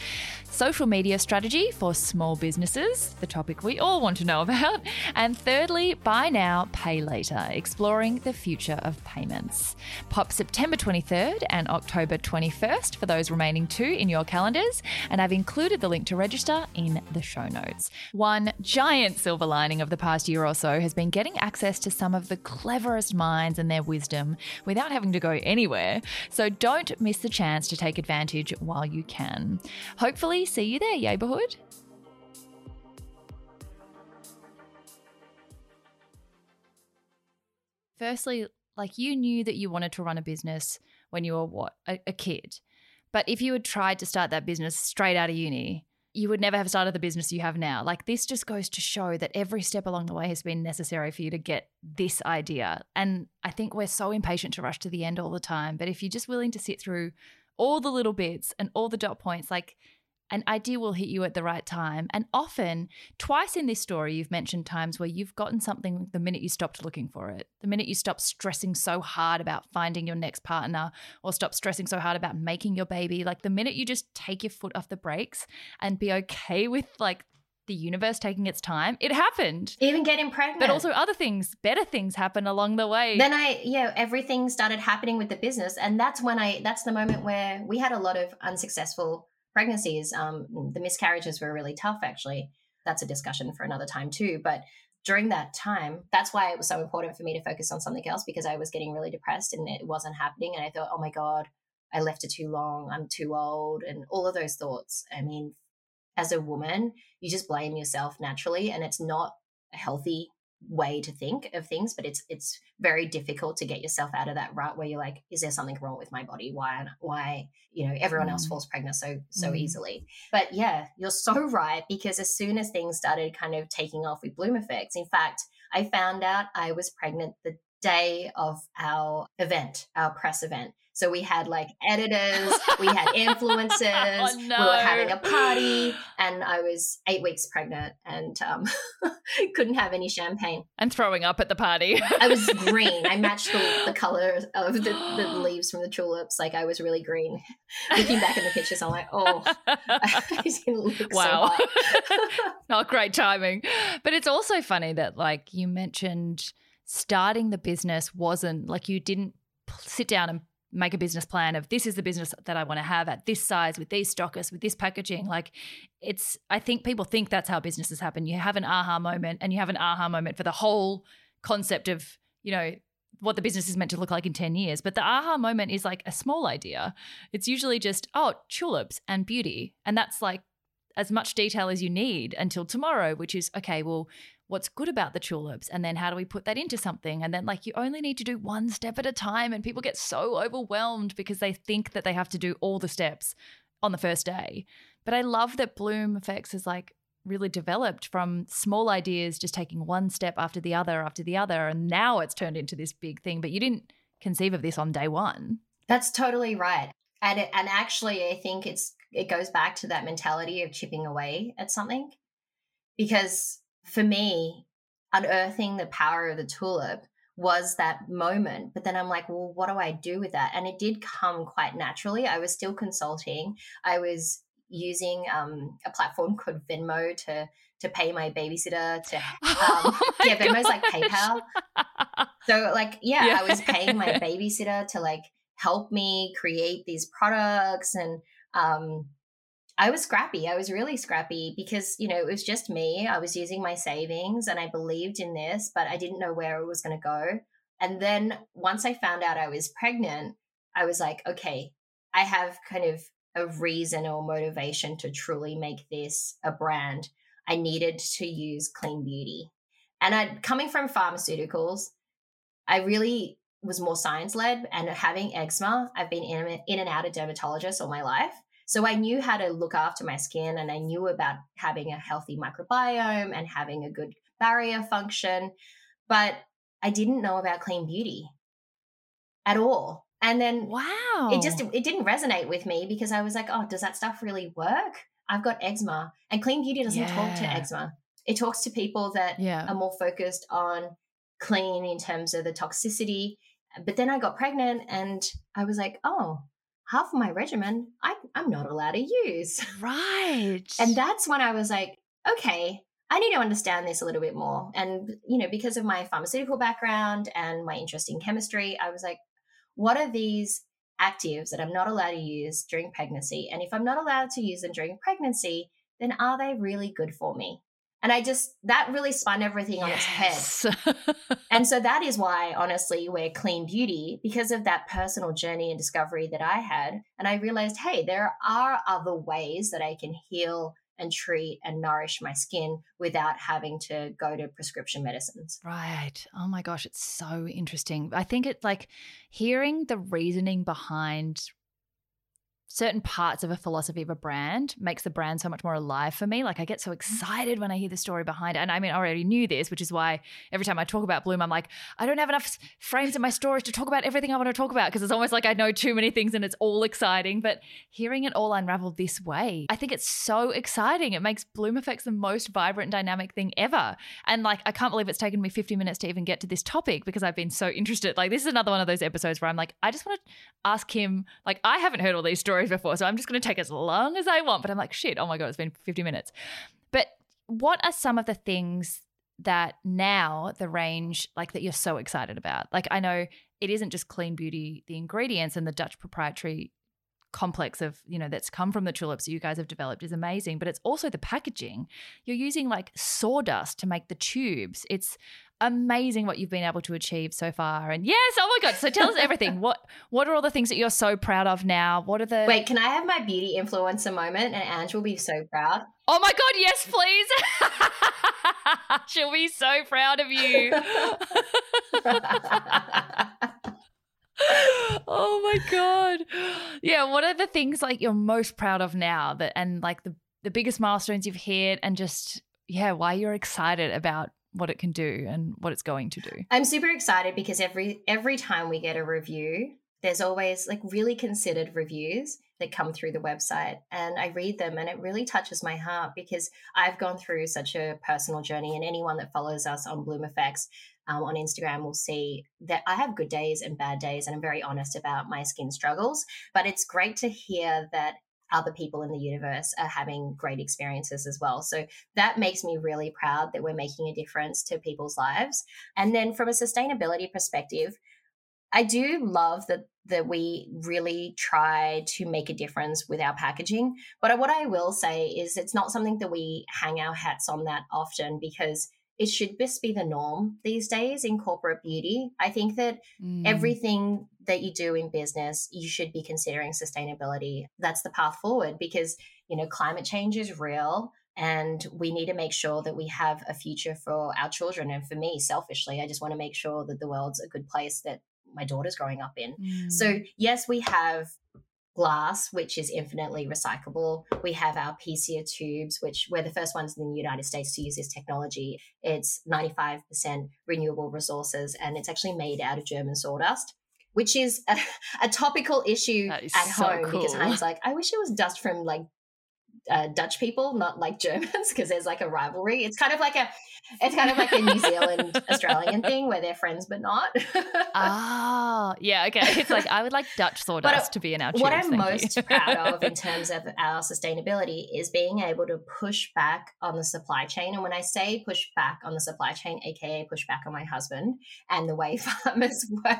Social media strategy for small businesses, the topic we all want to know about. And thirdly, buy now, pay later, exploring the future of payments. Pop September 23rd and October 21st for those remaining two in your calendars, and I've included the link to register in the show notes. One giant silver lining of the past year or so has been getting access to some of the cleverest minds and their wisdom without having to go anywhere. So don't miss the chance to take advantage while you can. Hopefully, see you there, neighborhood. Firstly, like you knew that you wanted to run a business when you were what, a, a kid. But if you had tried to start that business straight out of uni, you would never have started the business you have now. Like this just goes to show that every step along the way has been necessary for you to get this idea. And I think we're so impatient to rush to the end all the time. But if you're just willing to sit through all the little bits and all the dot points, like an idea will hit you at the right time. And often, twice in this story, you've mentioned times where you've gotten something the minute you stopped looking for it, the minute you stopped stressing so hard about finding your next partner or stop stressing so hard about making your baby. Like the minute you just take your foot off the brakes and be okay with like the universe taking its time. It happened. Even getting pregnant. But also other things, better things happen along the way. Then I, yeah, everything started happening with the business. And that's when I, that's the moment where we had a lot of unsuccessful pregnancies. Um, the miscarriages were really tough, actually. That's a discussion for another time, too. But during that time, that's why it was so important for me to focus on something else because I was getting really depressed and it wasn't happening. And I thought, oh my God, I left it too long. I'm too old. And all of those thoughts. I mean, as a woman, you just blame yourself naturally. And it's not a healthy way to think of things but it's it's very difficult to get yourself out of that rut where you're like is there something wrong with my body why why you know everyone mm. else falls pregnant so so mm. easily but yeah you're so right because as soon as things started kind of taking off with bloomeffects in fact i found out i was pregnant the day of our event our press event so we had like editors, we had influencers, oh, no. we were having a party, and I was eight weeks pregnant and um, couldn't have any champagne. And throwing up at the party. I was green. I matched the, the color of the, the, leaves from the tulips. Like I was really green. Looking back in the pictures, I'm like, oh, wow. So Not great timing. But it's also funny that, like, you mentioned starting the business wasn't like you didn't sit down and make a business plan of this is the business that I want to have at this size with these stockers with this packaging. Like it's I think people think that's how businesses happen. You have an aha moment and you have an aha moment for the whole concept of you know what the business is meant to look like in 10 years. But the aha moment is like a small idea. It's usually just oh tulips and beauty. And that's like as much detail as you need until tomorrow which is okay well what's good about the tulips and then how do we put that into something? And then like you only need to do one step at a time and people get so overwhelmed because they think that they have to do all the steps on the first day. But i love that bloomeffects is like really developed from small ideas just taking one step after the other after the other and now it's turned into this big thing but you didn't conceive of this on day one. That's totally right. And it, and actually i think it's it goes back to that mentality of chipping away at something because for me, unearthing the power of the tulip was that moment. But then I'm like, well, what do I do with that? And it did come quite naturally. I was still consulting. I was using um, a platform called Venmo to to pay my babysitter to um, oh yeah Venmo's like PayPal. so like yeah, yeah, I was paying my babysitter to like help me create these products and um, I was scrappy. I was really scrappy because, you know, it was just me. I was using my savings and I believed in this, but I didn't know where it was going to go. And then once I found out I was pregnant, I was like, okay, I have kind of a reason or motivation to truly make this a brand. I needed to use clean beauty. And I coming from pharmaceuticals, I really was more science led and having eczema, I've been in, in and out of dermatologists all my life. So I knew how to look after my skin and I knew about having a healthy microbiome and having a good barrier function, but I didn't know about clean beauty at all. And then wow. It just it didn't resonate with me because I was like, "Oh, does that stuff really work?" I've got eczema. And clean beauty doesn't yeah. talk to eczema. It talks to people that yeah. are more focused on clean in terms of the toxicity. But then I got pregnant and I was like, "Oh, half of my regimen I, I'm not allowed to use. Right. And that's when I was like, okay, I need to understand this a little bit more. And, you know, because of my pharmaceutical background and my interest in chemistry, I was like, what are these actives that I'm not allowed to use during pregnancy? And if I'm not allowed to use them during pregnancy, then are they really good for me? And I just, that really spun everything yes. on its head. and so that is why, honestly, we're clean beauty because of that personal journey and discovery that I had. And I realized, hey, there are other ways that I can heal and treat and nourish my skin without having to go to prescription medicines. Right. Oh my gosh, it's so interesting. I think it's like hearing the reasoning behind certain parts of a philosophy of a brand makes the brand so much more alive for me. Like I get so mm. excited when I hear the story behind it. And I mean, I already knew this, which is why every time I talk about Bloom, I'm like, I don't have enough frames in my storage to talk about everything I want to talk about because it's almost like I know too many things and it's all exciting. But hearing it all unravel this way, I think it's so exciting. It makes Bloomeffects the most vibrant, and dynamic thing ever. And like, I can't believe it's taken me 50 minutes to even get to this topic because I've been so interested. Like, this is another one of those episodes where I'm like, I just want to ask him, like, I haven't heard all these stories stories before, so I'm just going to take as long as I want. But I'm like, shit, oh my God, it's been 50 minutes. But what are some of the things that now the range, like that you're so excited about? Like, I know it isn't just clean beauty, the ingredients and the Dutch proprietary complex of you know that's come from the tulips that you guys have developed is amazing but it's also the packaging you're using like sawdust to make the tubes it's amazing what you've been able to achieve so far. And yes, oh my god! So tell us everything. what What are all the things that you're so proud of now? What are the Wait, can I have my beauty influencer moment? And Ange will be so proud. Oh my god! Yes, please. She'll be so proud of you. oh my god. Yeah, what are the things like you're most proud of now that and like the the biggest milestones you've hit and just yeah, why you're excited about what it can do and what it's going to do. I'm super excited because every every time we get a review, there's always like really considered reviews that come through the website and I read them and it really touches my heart because I've gone through such a personal journey and anyone that follows us on Bloomeffects um, on Instagram will see that I have good days and bad days and I'm very honest about my skin struggles but it's great to hear that other people in the universe are having great experiences as well. So that makes me really proud that we're making a difference to people's lives. And then from a sustainability perspective, I do love that that we really try to make a difference with our packaging. But what I will say is it's not something that we hang our hats on that often because it should just be the norm these days in corporate beauty. I think that mm. everything that you do in business, you should be considering sustainability. That's the path forward because, you know, climate change is real and we need to make sure that we have a future for our children. And for me, selfishly, I just want to make sure that the world's a good place that my daughter's growing up in. Mm. So, yes, we have glass, which is infinitely recyclable. We have our PCA tubes, which we're the first ones in the United States to use this technology. It's 95% renewable resources and it's actually made out of German sawdust. Which is a, a topical issue at so home cool. because I'm like, I wish it was dust from like uh, Dutch people, not like Germans, because there's like a rivalry. It's kind of like a, it's kind of like a New Zealand Australian thing where they're friends but not. Ah, yeah, okay. It's like I would like Dutch sawdust uh, to be in our. Tubes, what I'm most proud of in terms of our sustainability is being able to push back on the supply chain. And when I say push back on the supply chain, aka push back on my husband and the way farmers work.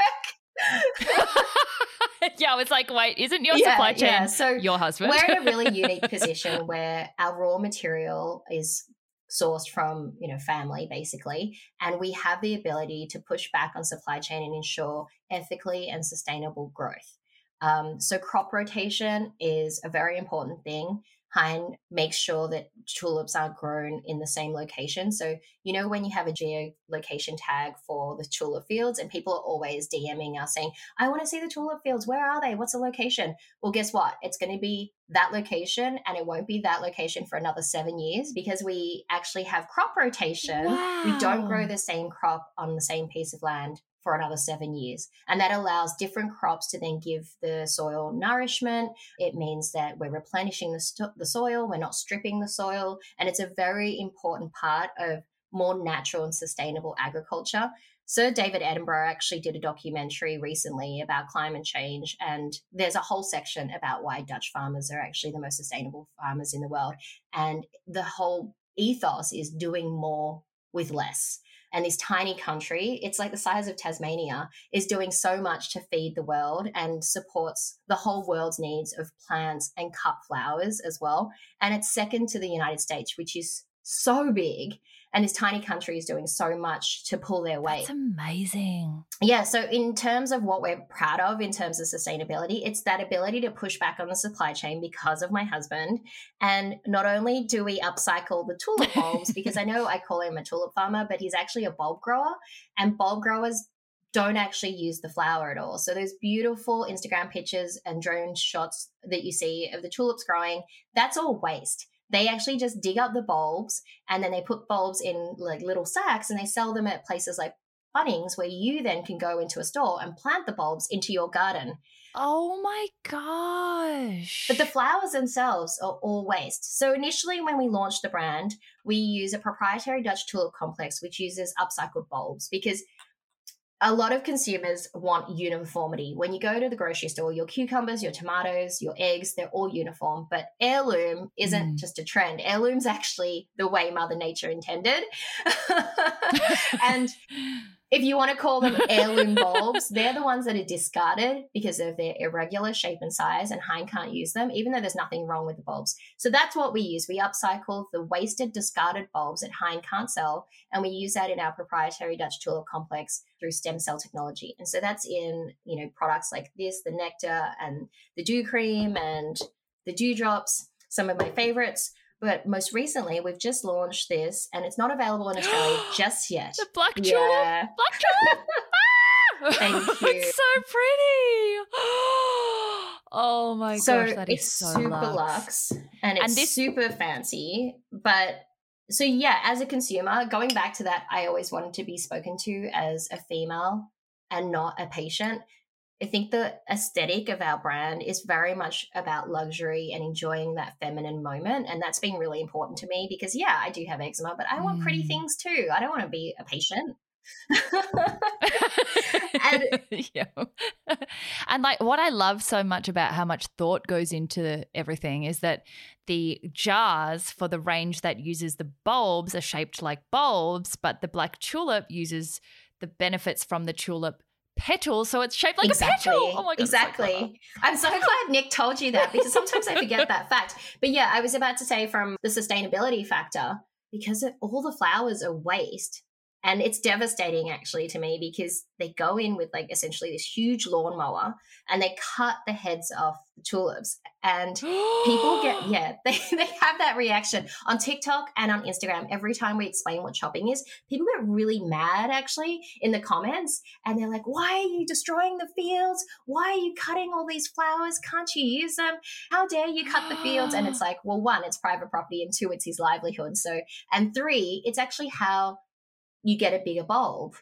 yeah, it's like, wait, isn't your yeah, supply chain yeah. so your husband? we're in a really unique position where our raw material is sourced from you know family basically and we have the ability to push back on supply chain and ensure ethically and sustainable growth Um, so crop rotation is a very important thing. Hein makes sure that tulips are grown in the same location. So, you know, when you have a geolocation tag for the tulip fields, and people are always DMing us saying, I want to see the tulip fields. Where are they? What's the location? Well, guess what? It's going to be that location, and it won't be that location for another seven years because we actually have crop rotation. Wow. We don't grow the same crop on the same piece of land for another seven years. And that allows different crops to then give the soil nourishment. It means that we're replenishing the, st- the soil, we're not stripping the soil. And it's a very important part of more natural and sustainable agriculture. Sir David Attenborough actually did a documentary recently about climate change, and there's a whole section about why Dutch farmers are actually the most sustainable farmers in the world. And the whole ethos is doing more with less and this tiny country, it's like the size of Tasmania, is doing so much to feed the world and supports the whole world's needs of plants and cut flowers as well. And it's second to the United States, which is so big and this tiny country is doing so much to pull their weight. That's amazing. Yeah. So, in terms of what we're proud of in terms of sustainability, it's that ability to push back on the supply chain because of my husband. And not only do we upcycle the tulip bulbs, because I know I call him a tulip farmer, but he's actually a bulb grower, and bulb growers don't actually use the flower at all. So those beautiful Instagram pictures and drone shots that you see of the tulips growing, that's all waste they actually just dig up the bulbs and then they put bulbs in like little sacks and they sell them at places like Bunnings, where you then can go into a store and plant the bulbs into your garden. Oh my gosh. But the flowers themselves are all waste. So initially, when we launched the brand, we use a proprietary Dutch tulip complex, which uses upcycled bulbs because a lot of consumers want uniformity. When you go to the grocery store, your cucumbers, your tomatoes, your eggs, they're all uniform. But heirloom isn't mm. just a trend. Heirloom's actually the way Mother Nature intended. and if you want to call them heirloom bulbs, they're the ones that are discarded because of their irregular shape and size, and Hein can't use them, even though there's nothing wrong with the bulbs. So that's what we use. We upcycle the wasted, discarded bulbs that Hein can't sell, and we use that in our proprietary Dutch tulip complex through stem cell technology. And so that's in you know products like this, the nectar and the dew cream and the dewdrops. Some of my favorites. But most recently, we've just launched this, and it's not available in Australia just yet. The black tulip, yeah. black tulip. ah! Thank you. It's so pretty. oh my so gosh, that is it's so super luxe. luxe, and it's And this- super fancy. But so yeah, as a consumer, going back to that, I always wanted to be spoken to as a female and not a patient. I think the aesthetic of our brand is very much about luxury and enjoying that feminine moment. And that's been really important to me because, yeah, I do have eczema, but I want pretty Mm. things too. I don't want to be a patient. and yeah. and like what I love so much about how much thought goes into everything is that the jars for the range that uses the bulbs are shaped like bulbs, but the black tulip uses the benefits from the tulip petals, so it's shaped like exactly. a petal. Oh my god, it's so exactly. I'm so glad Nic told you that because sometimes I forget that fact. But yeah, I was about to say from the sustainability factor, because all the flowers are waste. And it's devastating actually to me because they go in with like essentially this huge lawnmower and they cut the heads off the tulips. And people get yeah they, they have that reaction. On tiktok and on instagram every time we explain what chopping is people get really mad actually in the comments. And they're like why are you destroying the fields? Why are you cutting all these flowers? Can't you use them? How dare you cut the fields? And it's like well one it's private property and two it's his livelihood. So and three it's actually how you get a bigger bulb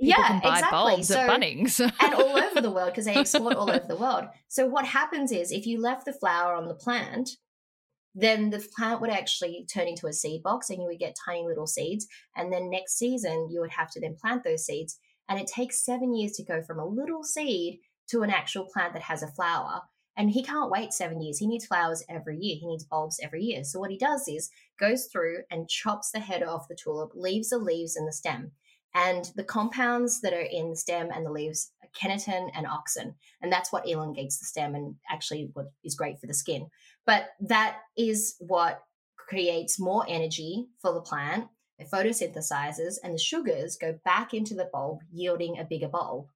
People yeah exactly bulbs so at Bunnings. and all over the world because they export all over the world. So what happens is if you left the flower on the plant, then the plant would actually turn into a seed box and you would get tiny little seeds. And then next season you would have to then plant those seeds. And it takes seven years to go from a little seed to an actual plant that has a flower. And he can't wait seven years. He needs flowers every year. He needs bulbs every year. So what he does is goes through and chops the head off the tulip, leaves the leaves and the stem. And the compounds that are in the stem and the leaves are keratin and auxin. And that's what elongates the stem and actually what is great for the skin. But that is what creates more energy for the plant. It photosynthesizes and the sugars go back into the bulb, yielding a bigger bulb.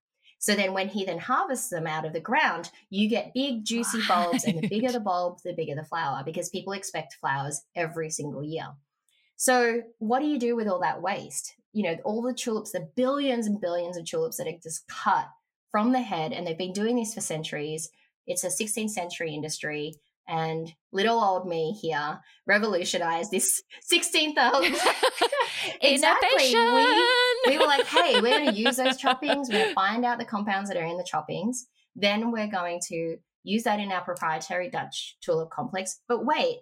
So then when he then harvests them out of the ground, you get big juicy bulbs and the bigger the bulb, the bigger the flower because people expect flowers every single year. So what do you do with all that waste? You know, all the tulips, the billions and billions of tulips that are just cut from the head and they've been doing this for centuries. It's a 16th century industry and little old me here revolutionized this 16th exactly we, we were like hey we're going to use those choppings we're going to find out the compounds that are in the choppings then we're going to use that in our proprietary dutch tulip complex but wait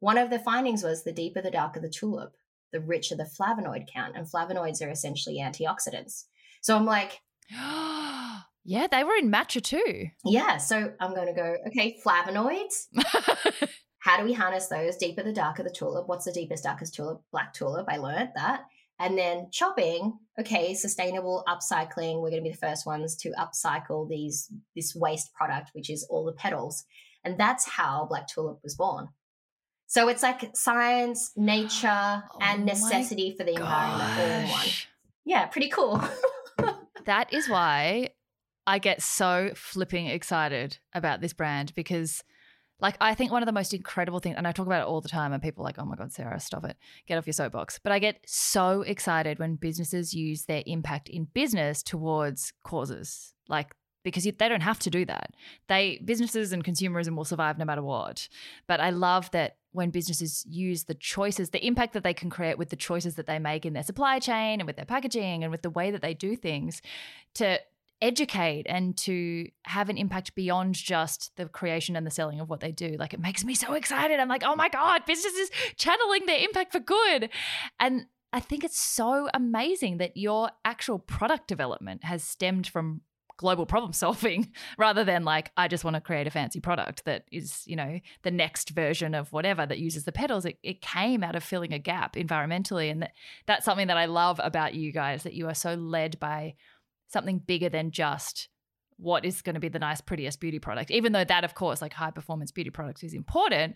one of the findings was the deeper the darker the tulip the richer the flavonoid count and flavonoids are essentially antioxidants so i'm like Yeah, they were in matcha too. Yeah, so I'm going to go, okay, flavonoids. How do we harness those? Deeper the darker the tulip. What's the deepest, darkest tulip? Black tulip. I learned that. And then chopping, okay, sustainable upcycling. We're going to be the first ones to upcycle these this waste product, which is all the petals. And that's how Black Tulip was born. So it's like science, nature, oh and necessity for the gosh. environment all in one. Yeah, pretty cool. that is why I get so flipping excited about this brand because like I think one of the most incredible things, and I talk about it all the time, and people are like, "Oh my god, Sarah, stop it, get off your soapbox." But I get so excited when businesses use their impact in business towards causes, like because they don't have to do that. They businesses and consumerism will survive no matter what. But I love that when businesses use the choices, the impact that they can create with the choices that they make in their supply chain and with their packaging and with the way that they do things, to educate and to have an impact beyond just the creation and the selling of what they do. Like it makes me so excited. I'm like, oh my God, businesses channeling their impact for good. And I think it's so amazing that your actual product development has stemmed from global problem solving rather than like i just want to create a fancy product that is you know the next version of whatever that uses the petals it, it came out of filling a gap environmentally and that, that's something that i love about you guys that you are so led by something bigger than just what is going to be the nice, prettiest beauty product. Even though that, of course, like high performance beauty products is important,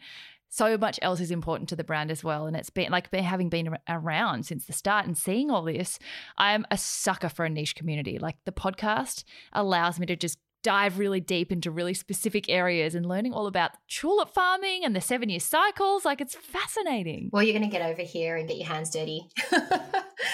so much else is important to the brand as well. And it's been like having been around since the start and seeing all this, I'm a sucker for a niche community. Like the podcast allows me to just dive really deep into really specific areas and learning all about tulip farming and the seven year cycles. Like it's fascinating. Well, you're going to get over here and get your hands dirty.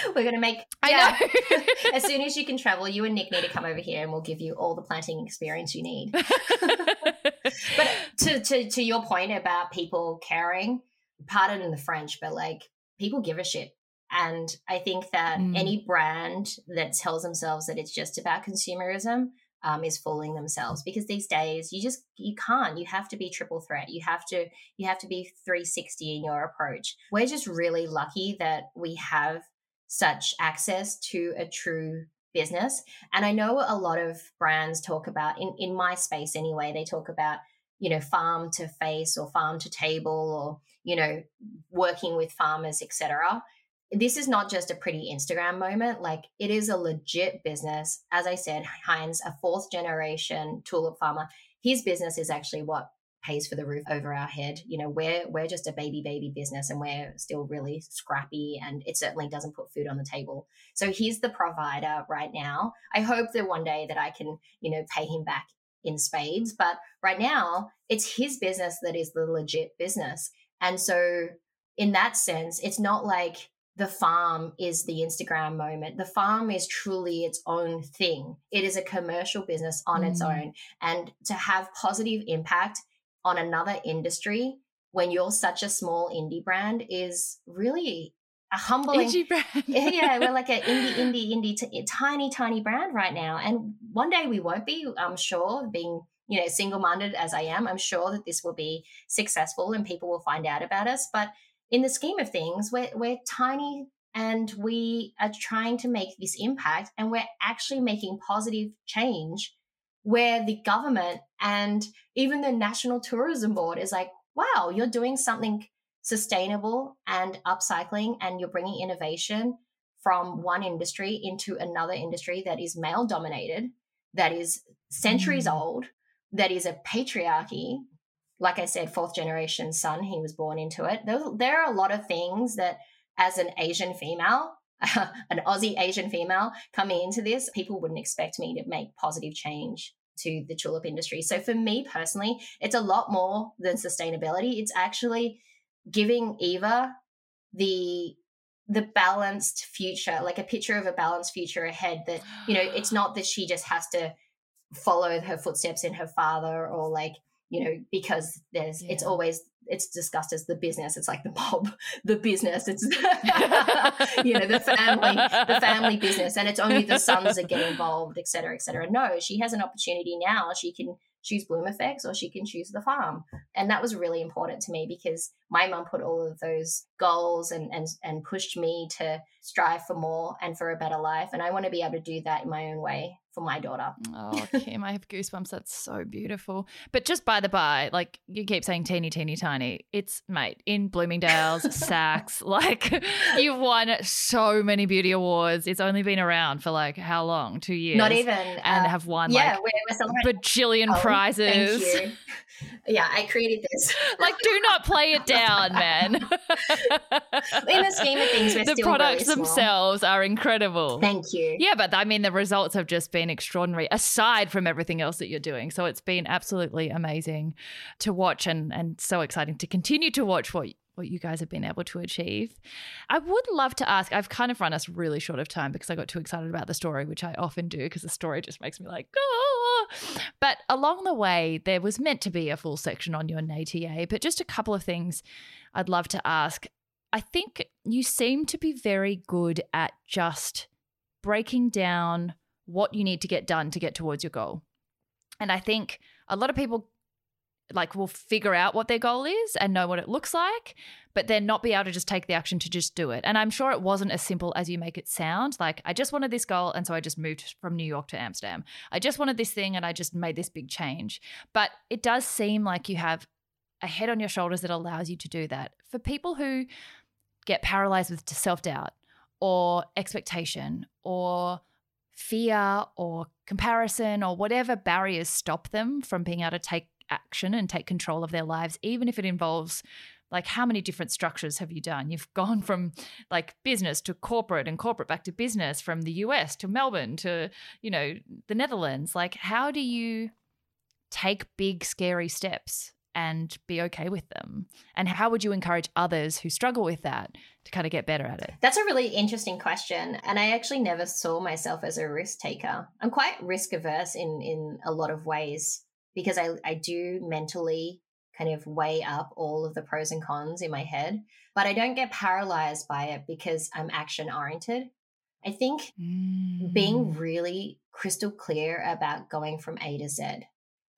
We're going to make. I yeah. know. as soon as you can travel, you and Nic need to come over here and we'll give you all the planting experience you need. but to, to, to your point about people caring, pardon in the French, but like people give a shit. And I think that mm. any brand that tells themselves that it's just about consumerism um, is fooling themselves because these days you just you can't you have to be triple threat. You have to you have to be 360 in your approach. We're just really lucky that we have such access to a true business. And i know a lot of brands talk about in in my space anyway they talk about you know farm to face or farm to table or you know working with farmers etc this is not just a pretty Instagram moment. Like it is a legit business. As I said, Hein's, a fourth generation tulip farmer, his business is actually what pays for the roof over our head. You know, we're we're just a baby baby business and we're still really scrappy and it certainly doesn't put food on the table. So he's the provider right now. I hope that one day that I can, you know, pay him back in spades, but right now it's his business that is the legit business. And so in that sense, it's not like the farm is the Instagram moment. The farm is truly its own thing. It is a commercial business on mm. its own. And to have positive impact on another industry when you're such a small indie brand is really a humbling yeah, we're like an indie, indie, indie, t- tiny, tiny brand right now. And one day we won't be, I'm sure, being you know single-minded as i am i'm sure that this will be successful and people will find out about us but in the scheme of things, we're, we're tiny and we are trying to make this impact and we're actually making positive change where the government and even the National Tourism Board is like, wow, you're doing something sustainable and upcycling and you're bringing innovation from one industry into another industry that is male dominated, that is centuries mm. old, that is a patriarchy, like I said, fourth generation son, he was born into it. There, there are a lot of things that, as an Asian female, an Aussie Asian female coming into this, people wouldn't expect me to make positive change to the tulip industry. So for me personally, it's a lot more than sustainability. It's actually giving Eva the the balanced future, like a picture of a balanced future ahead that, you know, it's not that she just has to follow her footsteps in her father or like, you know, because there's yeah. it's always it's discussed as the business. It's like the mob, the business. It's you know the family, the family business, and it's only the sons that get involved, et cetera, et cetera. No, she has an opportunity now. She can choose Bloomeffects or she can choose the farm, and that was really important to me because my mum put all of those goals and and and pushed me to strive for more and for a better life, and I want to be able to do that in my own way for my daughter. Oh, Kim, I have goosebumps. That's so beautiful. But just by the by, like you keep saying teeny, teeny, tiny. It's, mate, in Bloomingdale's, Saks, like you've won so many beauty awards. It's only been around for like how long? Two years? Not even. And uh, have won yeah, like we're, we're bajillion oh, prizes. Thank you. Yeah, I created this. like, do not play it down, man. in the scheme of things, the products themselves are incredible. Thank you. Yeah, but I mean, the results have just been extraordinary aside from everything else that you're doing. So it's been absolutely amazing to watch and and so exciting to continue to watch what what you guys have been able to achieve. I would love to ask, I've kind of run us really short of time because I got too excited about the story, which I often do because the story just makes me like, oh. But along the way, there was meant to be a full section on your NATA, but just a couple of things I'd love to ask. I think you seem to be very good at just breaking down what you need to get done to get towards your goal. And I think a lot of people like will figure out what their goal is and know what it looks like, but then not be able to just take the action to just do it. And I'm sure it wasn't as simple as you make it sound. Like I just wanted this goal and so I just moved from New York to Amsterdam. I just wanted this thing and I just made this big change. But it does seem like you have a head on your shoulders that allows you to do that. For people who get paralyzed with self-doubt or expectation or fear or comparison or whatever barriers stop them from being able to take action and take control of their lives, even if it involves like how many different structures have you done? You've gone from like business to corporate and corporate back to business from the US to Melbourne to you know the Netherlands. Like how do you take big scary steps and be okay with them? And how would you encourage others who struggle with that to kind of get better at it? That's a really interesting question. And I actually never saw myself as a risk taker. I'm quite risk averse in, in a lot of ways because I, I do mentally kind of weigh up all of the pros and cons in my head, but I don't get paralyzed by it because I'm action oriented. I think mm. being really crystal clear about going from A to Z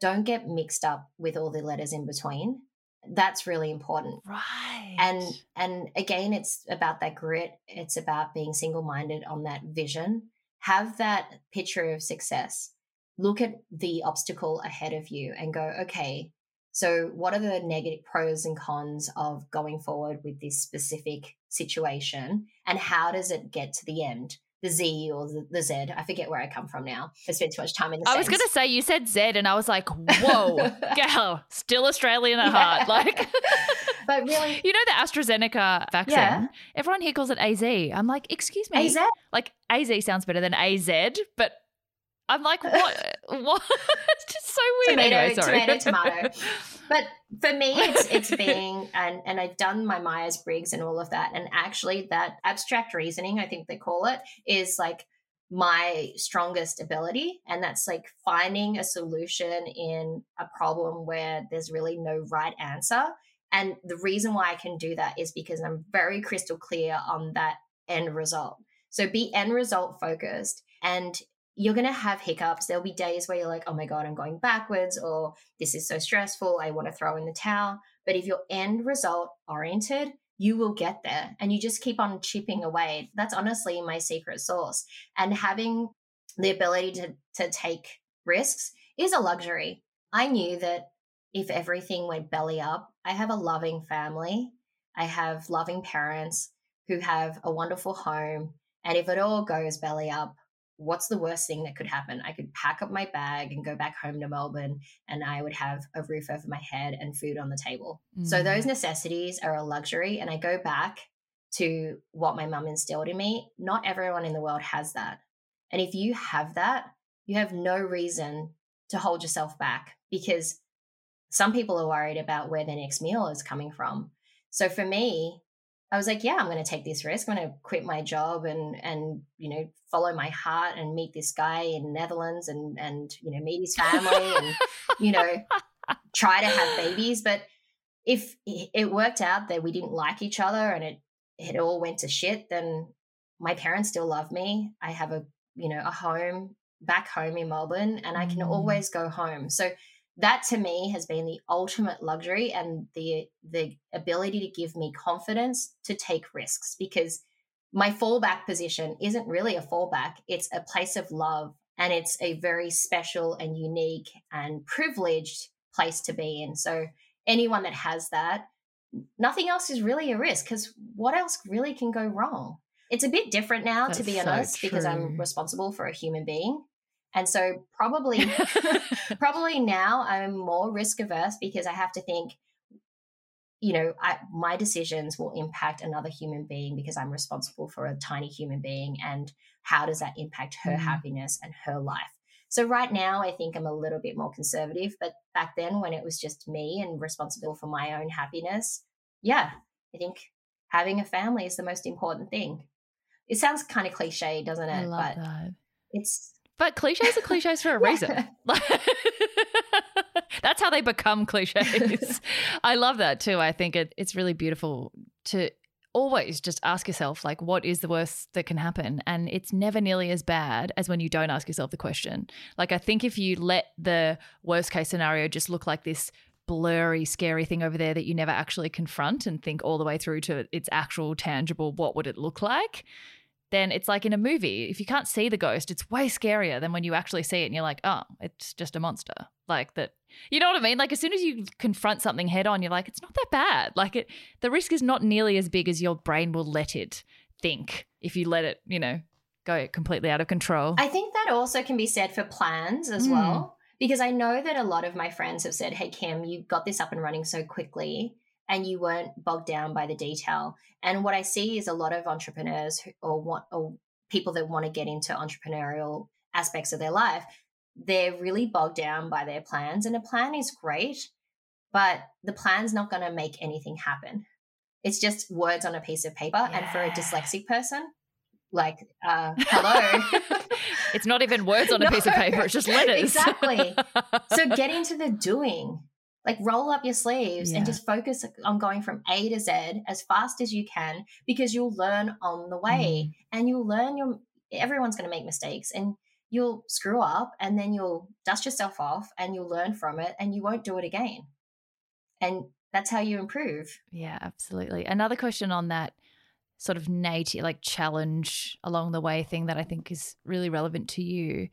don't get mixed up with all the letters in between. That's really important. Right. and and again it's about that grit. It's about being single-minded on that vision. Have that picture of success. Look at the obstacle ahead of you and go okay so what are the negative pros and cons of going forward with this specific situation and how does it get to the end the Z or the, the Z. I forget where I come from now. I spent too much time in the I was going to say, you said Z, and I was like, whoa, gal, still Australian at yeah. heart. Like, but really, you know, the AstraZeneca vaccine, yeah. everyone here calls it AZ. I'm like, excuse me. AZ? Like, AZ sounds better than AZ, but I'm like, what? what? it's just so weird. Tomato, anyway, sorry. tomato, tomato. But for me, it's it's being and and I've done my Myers Briggs and all of that, and actually that abstract reasoning, I think they call it, is like my strongest ability and that's like finding a solution in a problem where there's really no right answer and the reason why i can do that is because i'm very crystal clear on that end result so be end result focused and you're going to have hiccups. There'll be days where you're like, oh my God, I'm going backwards, or this is so stressful. I want to throw in the towel. But if you're end result oriented, you will get there and you just keep on chipping away. That's honestly my secret sauce. And having the ability to, to take risks is a luxury. I knew that if everything went belly up, I have a loving family, I have loving parents who have a wonderful home. And if it all goes belly up, what's the worst thing that could happen? I could pack up my bag and go back home to Melbourne and I would have a roof over my head and food on the table. Mm. So those necessities are a luxury. And I go back to what my mum instilled in me. Not everyone in the world has that. And if you have that, you have no reason to hold yourself back because some people are worried about where their next meal is coming from. So for me, I was like, yeah, I'm going to take this risk. I'm going to quit my job and and you know follow my heart and meet this guy in Netherlands and and you know meet his family and you know try to have babies. But if it worked out that we didn't like each other and it it all went to shit, then my parents still love me. I have a you know a home back home in Melbourne, and I can mm. always go home. So that to me has been the ultimate luxury and the the ability to give me confidence to take risks because my fallback position isn't really a fallback. It's a place of love and it's a very special and unique and privileged place to be in. So anyone that has that nothing else is really a risk because what else really can go wrong? It's a bit different now That's to be honest so because i'm responsible for a human being and so probably probably now I'm more risk averse because I have to think you know, I, my decisions will impact another human being because I'm responsible for a tiny human being and how does that impact her mm. happiness and her life. So right now I think I'm a little bit more conservative, but back then when it was just me and responsible for my own happiness, yeah, I think having a family is the most important thing. It sounds kind of cliche, doesn't it? but that. it's but cliches are cliches for a reason. That's how they become cliches. I love that too. I think it, it's really beautiful to always just ask yourself, like, what is the worst that can happen? And it's never nearly as bad as when you don't ask yourself the question. Like, I think if you let the worst case scenario just look like this blurry, scary thing over there that you never actually confront and think all the way through to its actual, tangible, what would it look like? Then it's like in a movie. If you can't see the ghost, it's way scarier than when you actually see it and you're like, oh, it's just a monster. Like that. You know what I mean? Like as soon as you confront something head on, you're like, it's not that bad. Like it, the risk is not nearly as big as your brain will let it think if you let it, you know, go completely out of control. I think that also can be said for plans as mm. well. Because I know that a lot of my friends have said, hey, Kim, you got this up and running so quickly and you weren't bogged down by the detail. And what I see is a lot of entrepreneurs who, or want or people that want to get into entrepreneurial aspects of their life, they're really bogged down by their plans. And a plan is great, but the plan's not going to make anything happen. It's just words on a piece of paper. Yeah. And for a dyslexic person, like uh, hello it's not even words on a piece of paper it's just letters exactly so get into the doing like roll up your sleeves yeah. and just focus on going from A to Z as fast as you can because you'll learn on the way mm. and you'll learn your everyone's going to make mistakes and you'll screw up and then you'll dust yourself off and you'll learn from it and you won't do it again. And that's how you improve. Yeah, absolutely. Another question on that sort of native like challenge along the way thing that I think is really relevant to you.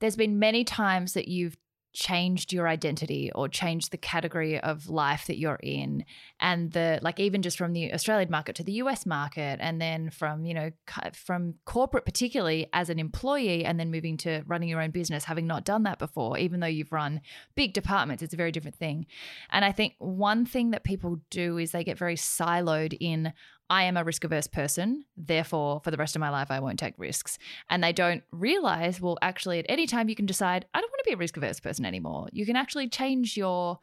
There's been many times that you've changed your identity or changed the category of life that you're in. And the like even just from the australian market to the us market and then from you know from corporate particularly as an employee and then moving to running your own business having not done that before even though you've run big departments it's a very different thing. And i think one thing that people do is they get very siloed in I am a risk averse person, therefore, for the rest of my life, I won't take risks. And they don't realize, well, actually, at any time, you can decide, I don't want to be a risk averse person anymore. You can actually change your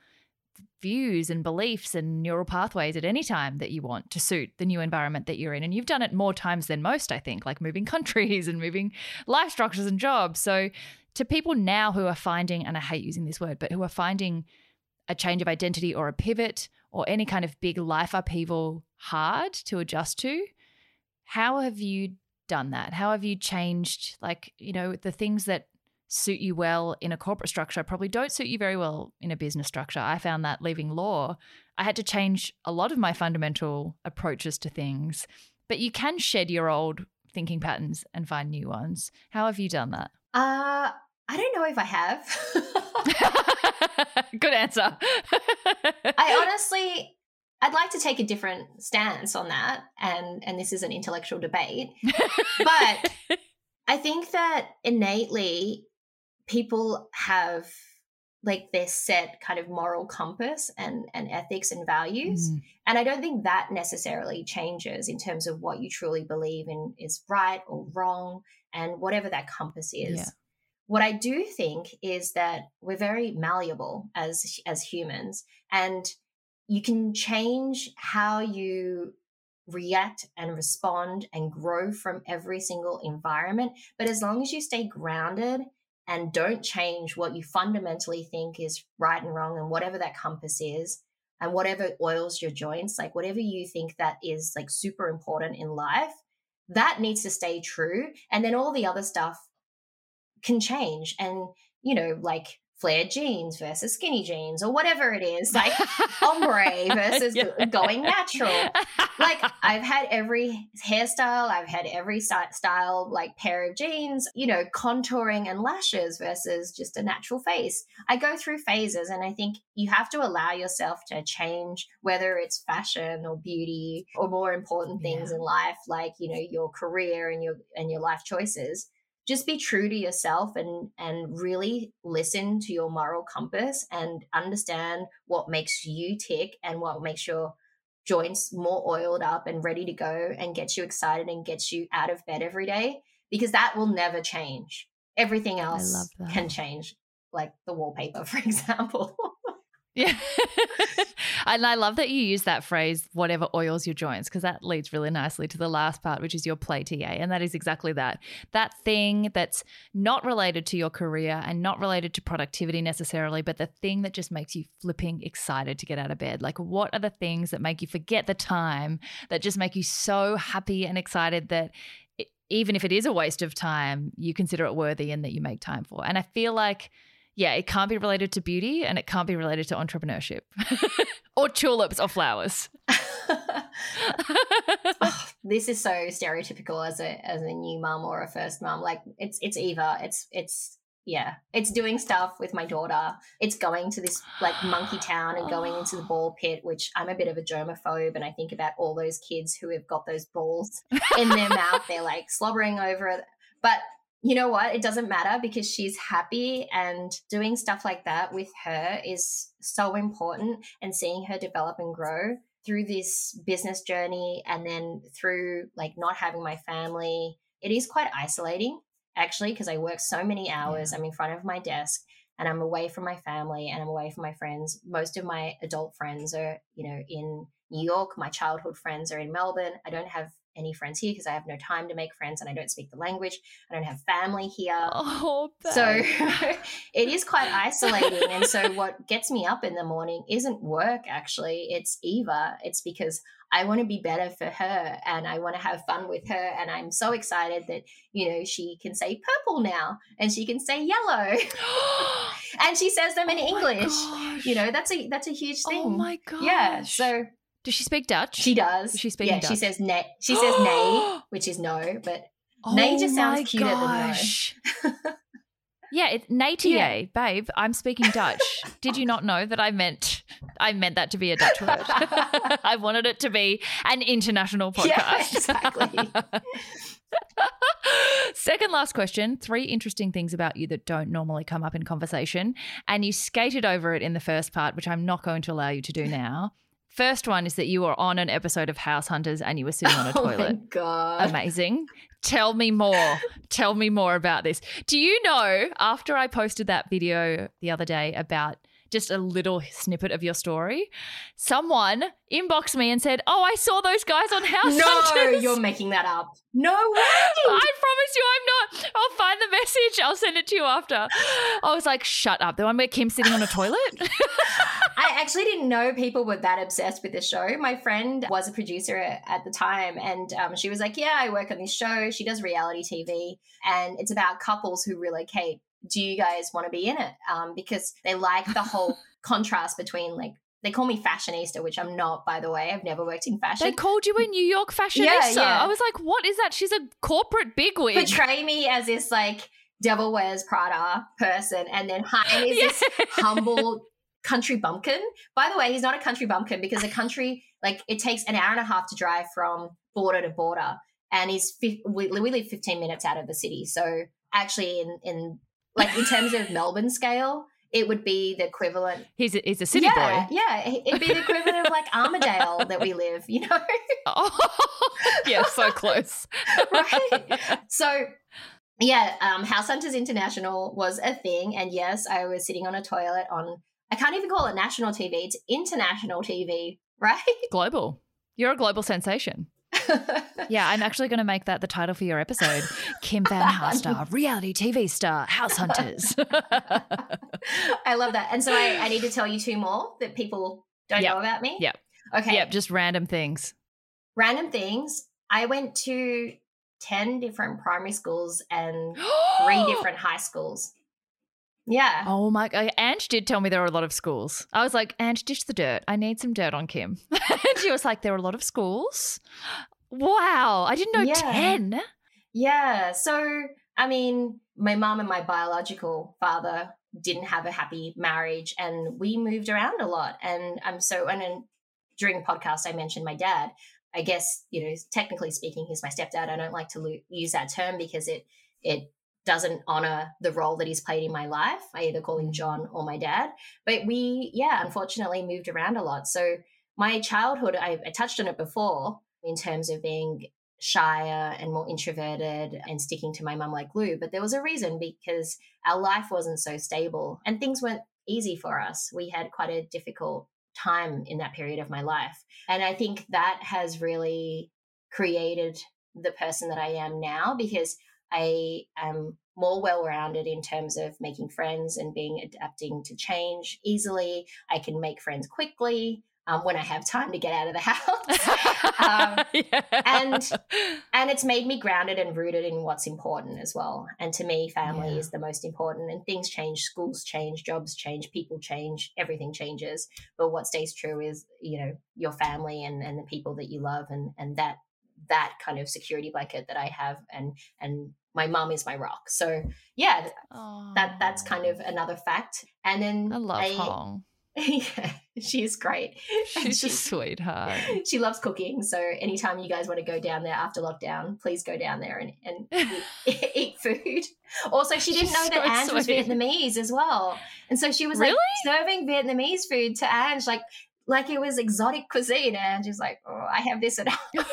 views and beliefs and neural pathways at any time that you want to suit the new environment that you're in. And you've done it more times than most, I think, like moving countries and moving life structures and jobs. So, to people now who are finding, and I hate using this word, but who are finding a change of identity or a pivot or any kind of big life upheaval hard to adjust to. How have you done that? How have you changed, like, you know, the things that suit you well in a corporate structure probably don't suit you very well in a business structure. I found that leaving law, I had to change a lot of my fundamental approaches to things. But you can shed your old thinking patterns and find new ones. How have you done that? Uh, I don't know if I have. Good answer. I honestly, I'd like to take a different stance on that, and and this is an intellectual debate, but I think that innately people have like their set kind of moral compass and and ethics and values mm. and i don't think that necessarily changes in terms of what you truly believe in is right or wrong and whatever that compass is yeah. What i do think is that we're very malleable as as humans and you can change how you react and respond and grow from every single environment but as long as you stay grounded and don't change what you fundamentally think is right and wrong and whatever that compass is and whatever oils your joints like whatever you think that is like super important in life that needs to stay true and then all the other stuff can change and you know like flared jeans versus skinny jeans or whatever it is, like ombre versus yeah. going natural. Like I've had every hairstyle, I've had every style, like pair of jeans, you know, contouring and lashes versus just a natural face. I go through phases and I think you have to allow yourself to change, whether it's fashion or beauty or more important things yeah. in life, like, you know, your career and your and your life choices just be true to yourself and and really listen to your moral compass and understand what makes you tick and what makes your joints more oiled up and ready to go and gets you excited and gets you out of bed every day because that will never change. Everything else can change like the wallpaper for example yeah. and I love that you use that phrase, whatever oils your joints, because that leads really nicely to the last part, which is your play TA. And that is exactly that. That thing that's not related to your career and not related to productivity necessarily, but the thing that just makes you flipping excited to get out of bed. Like, what are the things that make you forget the time, that just make you so happy and excited that even if it is a waste of time, you consider it worthy and that you make time for? And I feel like, yeah, it can't be related to beauty and it can't be related to entrepreneurship or tulips or flowers. oh, this is so stereotypical as a as a new mom or a first mom. Like it's it's either it's it's yeah, it's doing stuff with my daughter. It's going to this like monkey town and going into the ball pit, which I'm a bit of a germaphobe. And I think about all those kids who have got those balls in their mouth. They're like slobbering over it. But you know what? It doesn't matter because she's happy and doing stuff like that with her is so important and seeing her develop and grow through this business journey and then through like not having my family. It is quite isolating actually because I work so many hours. Yeah. I'm in front of my desk and I'm away from my family and I'm away from my friends. Most of my adult friends are, you know, in New York. My childhood friends are in Melbourne. I don't have any friends here because I have no time to make friends and I don't speak the language. I don't have family here. Oh, so it is quite isolating. and so what gets me up in the morning isn't work actually, it's Eva. It's because I want to be better for her and I want to have fun with her. And I'm so excited that, you know, she can say purple now and she can say yellow. and she says them in oh English. You know, that's a that's a huge oh thing. Oh my god. Yeah. So does she speak Dutch? She does. Does she speak yeah, Dutch? she says nay. She says nay, which is no, but oh nay just sounds cuter gosh. than no. yeah, it natia, yeah. babe. I'm speaking Dutch. Did you not know that I meant I meant that to be a Dutch word? I wanted it to be an international podcast. Yeah, exactly. Second last question. Three interesting things about you that don't normally come up in conversation. And you skated over it in the first part, which I'm not going to allow you to do now. First one is that you were on an episode of House Hunters and you were sitting on a oh toilet. God. Amazing. Tell me more. Tell me more about this. Do you know, after I posted that video the other day about just a little snippet of your story, someone inboxed me and said, "Oh, I saw those guys on House no, Hunters." No, you're making that up. No way. I promise you, I'm not. I'll find the message. I'll send it to you after. I was like, "Shut up!" The one where Kim's sitting on a toilet. I actually didn't know people were that obsessed with the show. My friend was a producer at the time, and um, she was like, "Yeah, I work on this show. She does reality TV, and it's about couples who relocate. Do you guys want to be in it?" Um, because they like the whole contrast between like they call me fashionista, which I'm not, by the way. I've never worked in fashion. They called you a New York fashionista. Yeah, yeah. I was like, what is that? She's a corporate bigwig. Portray me as this like devil wears Prada person, and then Hein is yeah. this humble country bumpkin. By the way, he's not a country bumpkin because a country like it takes an hour and a half to drive from border to border, and he's we, we live 15 minutes out of the city. So actually, in in like in terms of Melbourne scale, it would be the equivalent. He's a, he's a city yeah, boy. Yeah, it'd be the equivalent of like Armadale that we live, you know? Oh, yeah, so close. right. So, yeah, um, House Hunters International was a thing. And yes, I was sitting on a toilet on, I can't even call it national TV, it's international TV, right? Global. You're a global sensation. Yeah, I'm actually going to make that the title for your episode. Kim Van Haaster, reality TV star, House Hunters. I love that. And so I, I need to tell you two more that people don't Yep. know about me. Yep. Okay. Yep, just random things. Random things. I went to 10 different primary schools and three different high schools. Yeah. Oh my god. Ange did tell me there were a lot of schools. I was like, Ange, dish the dirt. I need some dirt on Kim. and she was like, there were a lot of schools. Wow. I didn't know Yeah. 10. Yeah. So, I mean, my mom and my biological father didn't have a happy marriage and we moved around a lot. And I'm so, and then during the podcast, I mentioned my dad. I guess, you know, technically speaking, he's my stepdad. I don't like to lo- use that term because it, it, doesn't honor the role that he's played in my life. I either call him mm. John or my dad. But we, yeah, unfortunately moved around a lot. So my childhood, I, I touched on it before in terms of being shyer and more introverted and sticking to my mum like glue. But there was a reason because our life wasn't so stable and things weren't easy for us. We had quite a difficult time in that period of my life. And I think that has really created the person that I am now because I am more well rounded in terms of making friends and being adapting to change easily. I can make friends quickly um, when I have time to get out of the house. Um, Yeah. and- and it's made me grounded and rooted in what's important as well. And to me, family Yeah. is the most important. And things change, schools change, jobs change, people change, everything changes. But what stays true is, you know, your family and, and the people that you love and and that that kind of security blanket that I have and and my mum is my rock. So yeah, that that's kind of another fact. And then I love I- Hong. yeah, she's great. She's a sweetheart. she loves cooking. So anytime you guys want to go down there after lockdown, please go down there and, and eat, eat food. Also, she didn't She's know that so Ange was. Vietnamese as well. And so she was Really? like serving Vietnamese food to Ange like like it was exotic cuisine. And she's like, oh, I have this at home.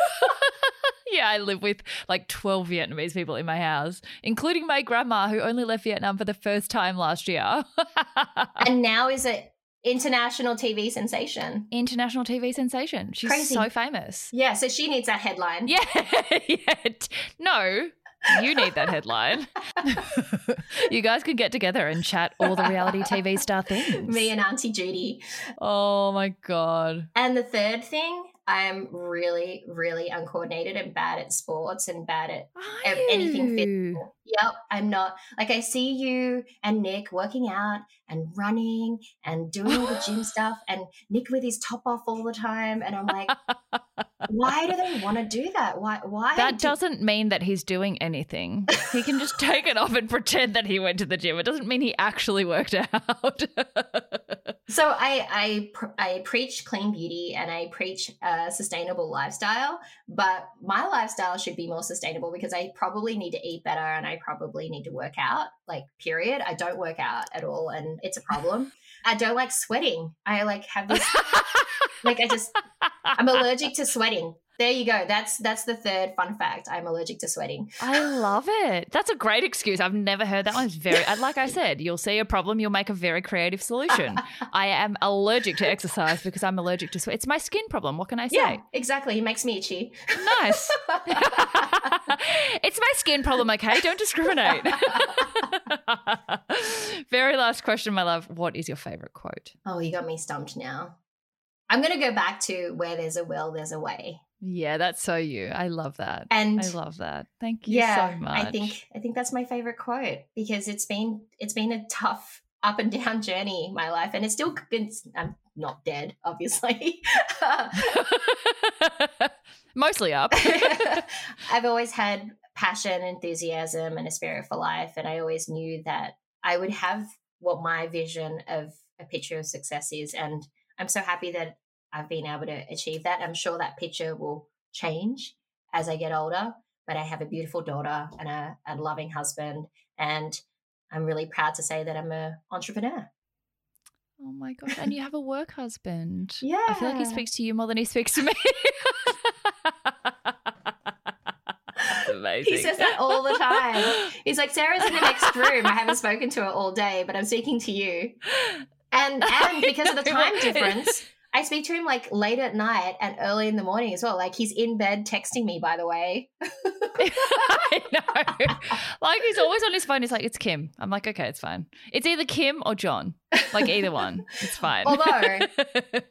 Yeah, I live with like 12 Vietnamese people in my house, including my grandma who only left Vietnam for the first time last year. and now is an international TV sensation. International TV sensation. She's Crazy. so famous. Yeah, so she needs that headline. Yeah, yeah. No, you need that headline. you guys can get together and chat all the reality TV star things. Me and Auntie Judy. oh my god. And the third thing, I'm really, really uncoordinated and bad at sports and bad at Are anything physical. Yep, I'm not. Like I see you and Nic working out and running and doing all the gym stuff, and Nic with his top off all the time, and I'm like, why do they want to do that? Why? Why? That do- doesn't mean that he's doing anything. He can just take it off and pretend that he went to the gym. It doesn't mean he actually worked out. So I I I preach clean beauty and I preach uh, a sustainable lifestyle, but my lifestyle should be more sustainable because I probably need to eat better and I probably need to work out. Like period. I don't work out at all, and it's a problem. I don't like sweating. I like have this like I just I'm allergic to sweating. There you go. That's that's the third fun fact. I'm allergic to sweating. I love it. That's a great excuse. I've never heard that one. It's very, like I said, you'll see a problem, you'll make a very creative solution. I am allergic to exercise because I'm allergic to sweat. It's my skin problem. What can I say? Yeah, exactly. It makes me itchy. Nice. it's my skin problem, okay? Don't discriminate. Very last question, my love. What is your favorite quote? oh, you got me stumped now. I'm going to go back to where there's a will, there's a way. Yeah, that's so you. I love that. And I love that. Thank you yeah, so much. I think I think that's my favorite quote because it's been it's been a tough up and down journey my life and it's still it's, I'm not dead obviously. Uh, Mostly up. I've always had passion, enthusiasm, and a spirit for life. And I always knew that I would have what my vision of a picture of success is. And I'm so happy that I've been able to achieve that. I'm sure that picture will change as I get older. But I have a beautiful daughter and a, a loving husband. And I'm really proud to say that I'm an entrepreneur. Oh my god! And you have a work husband. Yeah. I feel like he speaks to you more than he speaks to me. Amazing. He says that all the time. He's like, Sarah's in the next room. I haven't spoken to her all day, but I'm speaking to you. And and because of the time difference, I speak to him like late at night and early in the morning as well. Like he's in bed texting me, by the way. I know. Like he's always on his phone. He's like, it's Kim. I'm like, okay, it's fine. It's either Kim or John. Like either one. It's fine. Although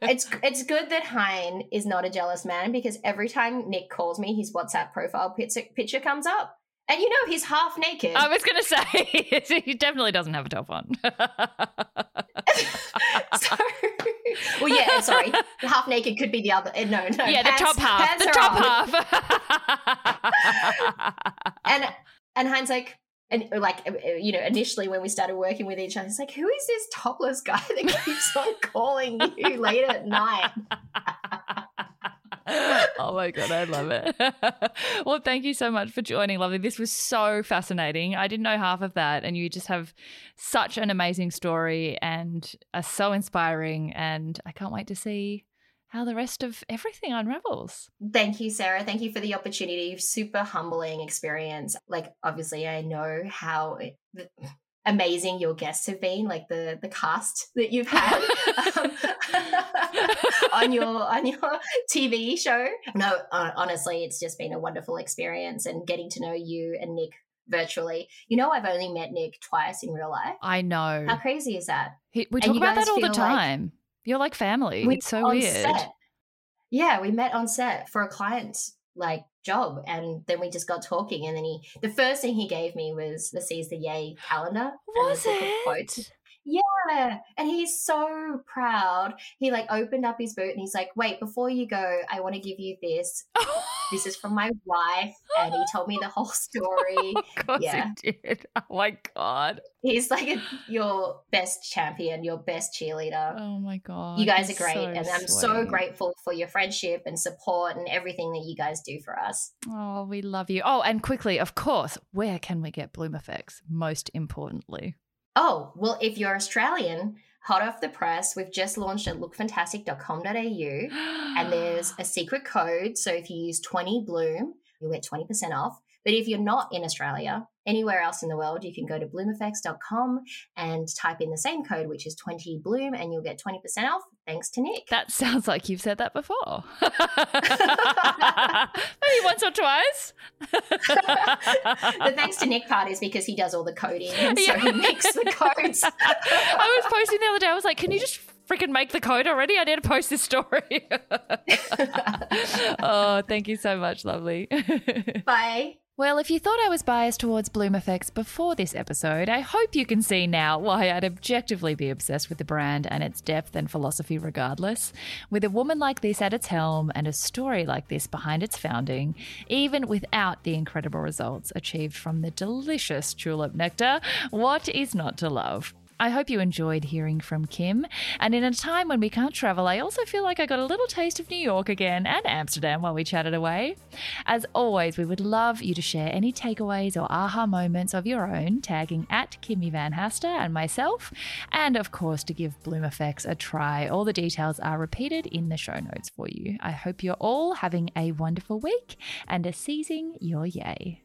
it's it's good that Hein is not a jealous man because every time Nic calls me, his WhatsApp profile picture, picture comes up. And you know he's half naked. I was gonna say he definitely doesn't have a top on. so, well, yeah, sorry. Half naked could be the other. No, no. yeah, pants- the top half. The top on. half. And and Hein's like, and like uh, you know, initially when we started working with each other, he's like, "Who is this topless guy that keeps on calling you late at night?" oh my god, I love it. well, thank you so much for joining, lovely. This was so fascinating. I didn't know half of that, and you just have such an amazing story and are so inspiring. And I can't wait to see how the rest of everything unravels. Thank you, Sarah. Thank you for the opportunity. Super humbling experience. Like, obviously, I know how amazing your guests have been, like the the cast that you've had um, on your on your TV show. No, honestly, it's just been a wonderful experience, and getting to know you and Nic virtually. You know, I've only met Nic twice in real life. I know. How crazy is that? He- we and talk about that all the feel like- time. You're like family. We it's so on weird. set. Yeah, we met on set for a client like job, and then we just got talking. And then he, the first thing he gave me was the Seize the Yay calendar. Was book of quotes. it? Yeah, and he's so proud. He like opened up his boot and he's like, "Wait, before you go, I want to give you this. This is from my wife." And he told me the whole story. Course Yeah. he did. Oh my god. He's like a, your best champion, your best cheerleader. Oh my god. you guys are great, so and I'm so grateful for your friendship and support and everything that you guys do for us. Oh, we love you. Oh, and quickly, of course, where can we get Bloomeffects? Most importantly. Oh, well, if you're Australian, hot off the press, we've just launched at lookfantastic.com.au and there's a secret code. So if you use 20 Bloom, you'll get 20% off. But if you're not in Australia, anywhere else in the world, you can go to bloomeffects.com and type in the same code, which is 20 Bloom, and you'll get 20% off. Thanks to Nic. that sounds like you've said that before. Maybe once or twice. the thanks to Nic part is because he does all the coding, and so Yeah. he makes the codes. I was posting the other day. I was like, "Can you just freaking make the code already? I need to post this story." oh, thank you so much, lovely. Bye. Well, if you thought I was biased towards Bloomeffects before this episode, I hope you can see now why I'd objectively be obsessed with the brand and its depth and philosophy regardless. With a woman like this at its helm and a story like this behind its founding, even without the incredible results achieved from the delicious tulip nectar, what is not to love? I hope you enjoyed hearing from Kim. And in a time when we can't travel, I also feel like I got a little taste of New York again and Amsterdam while we chatted away. As always, we would love you to share any takeaways or aha moments of your own, tagging at Kimmy Van Haaster and myself, and of course to give Bloomeffects a try. All the details are repeated in the show notes for you. I hope you're all having a wonderful week and are seizing your yay.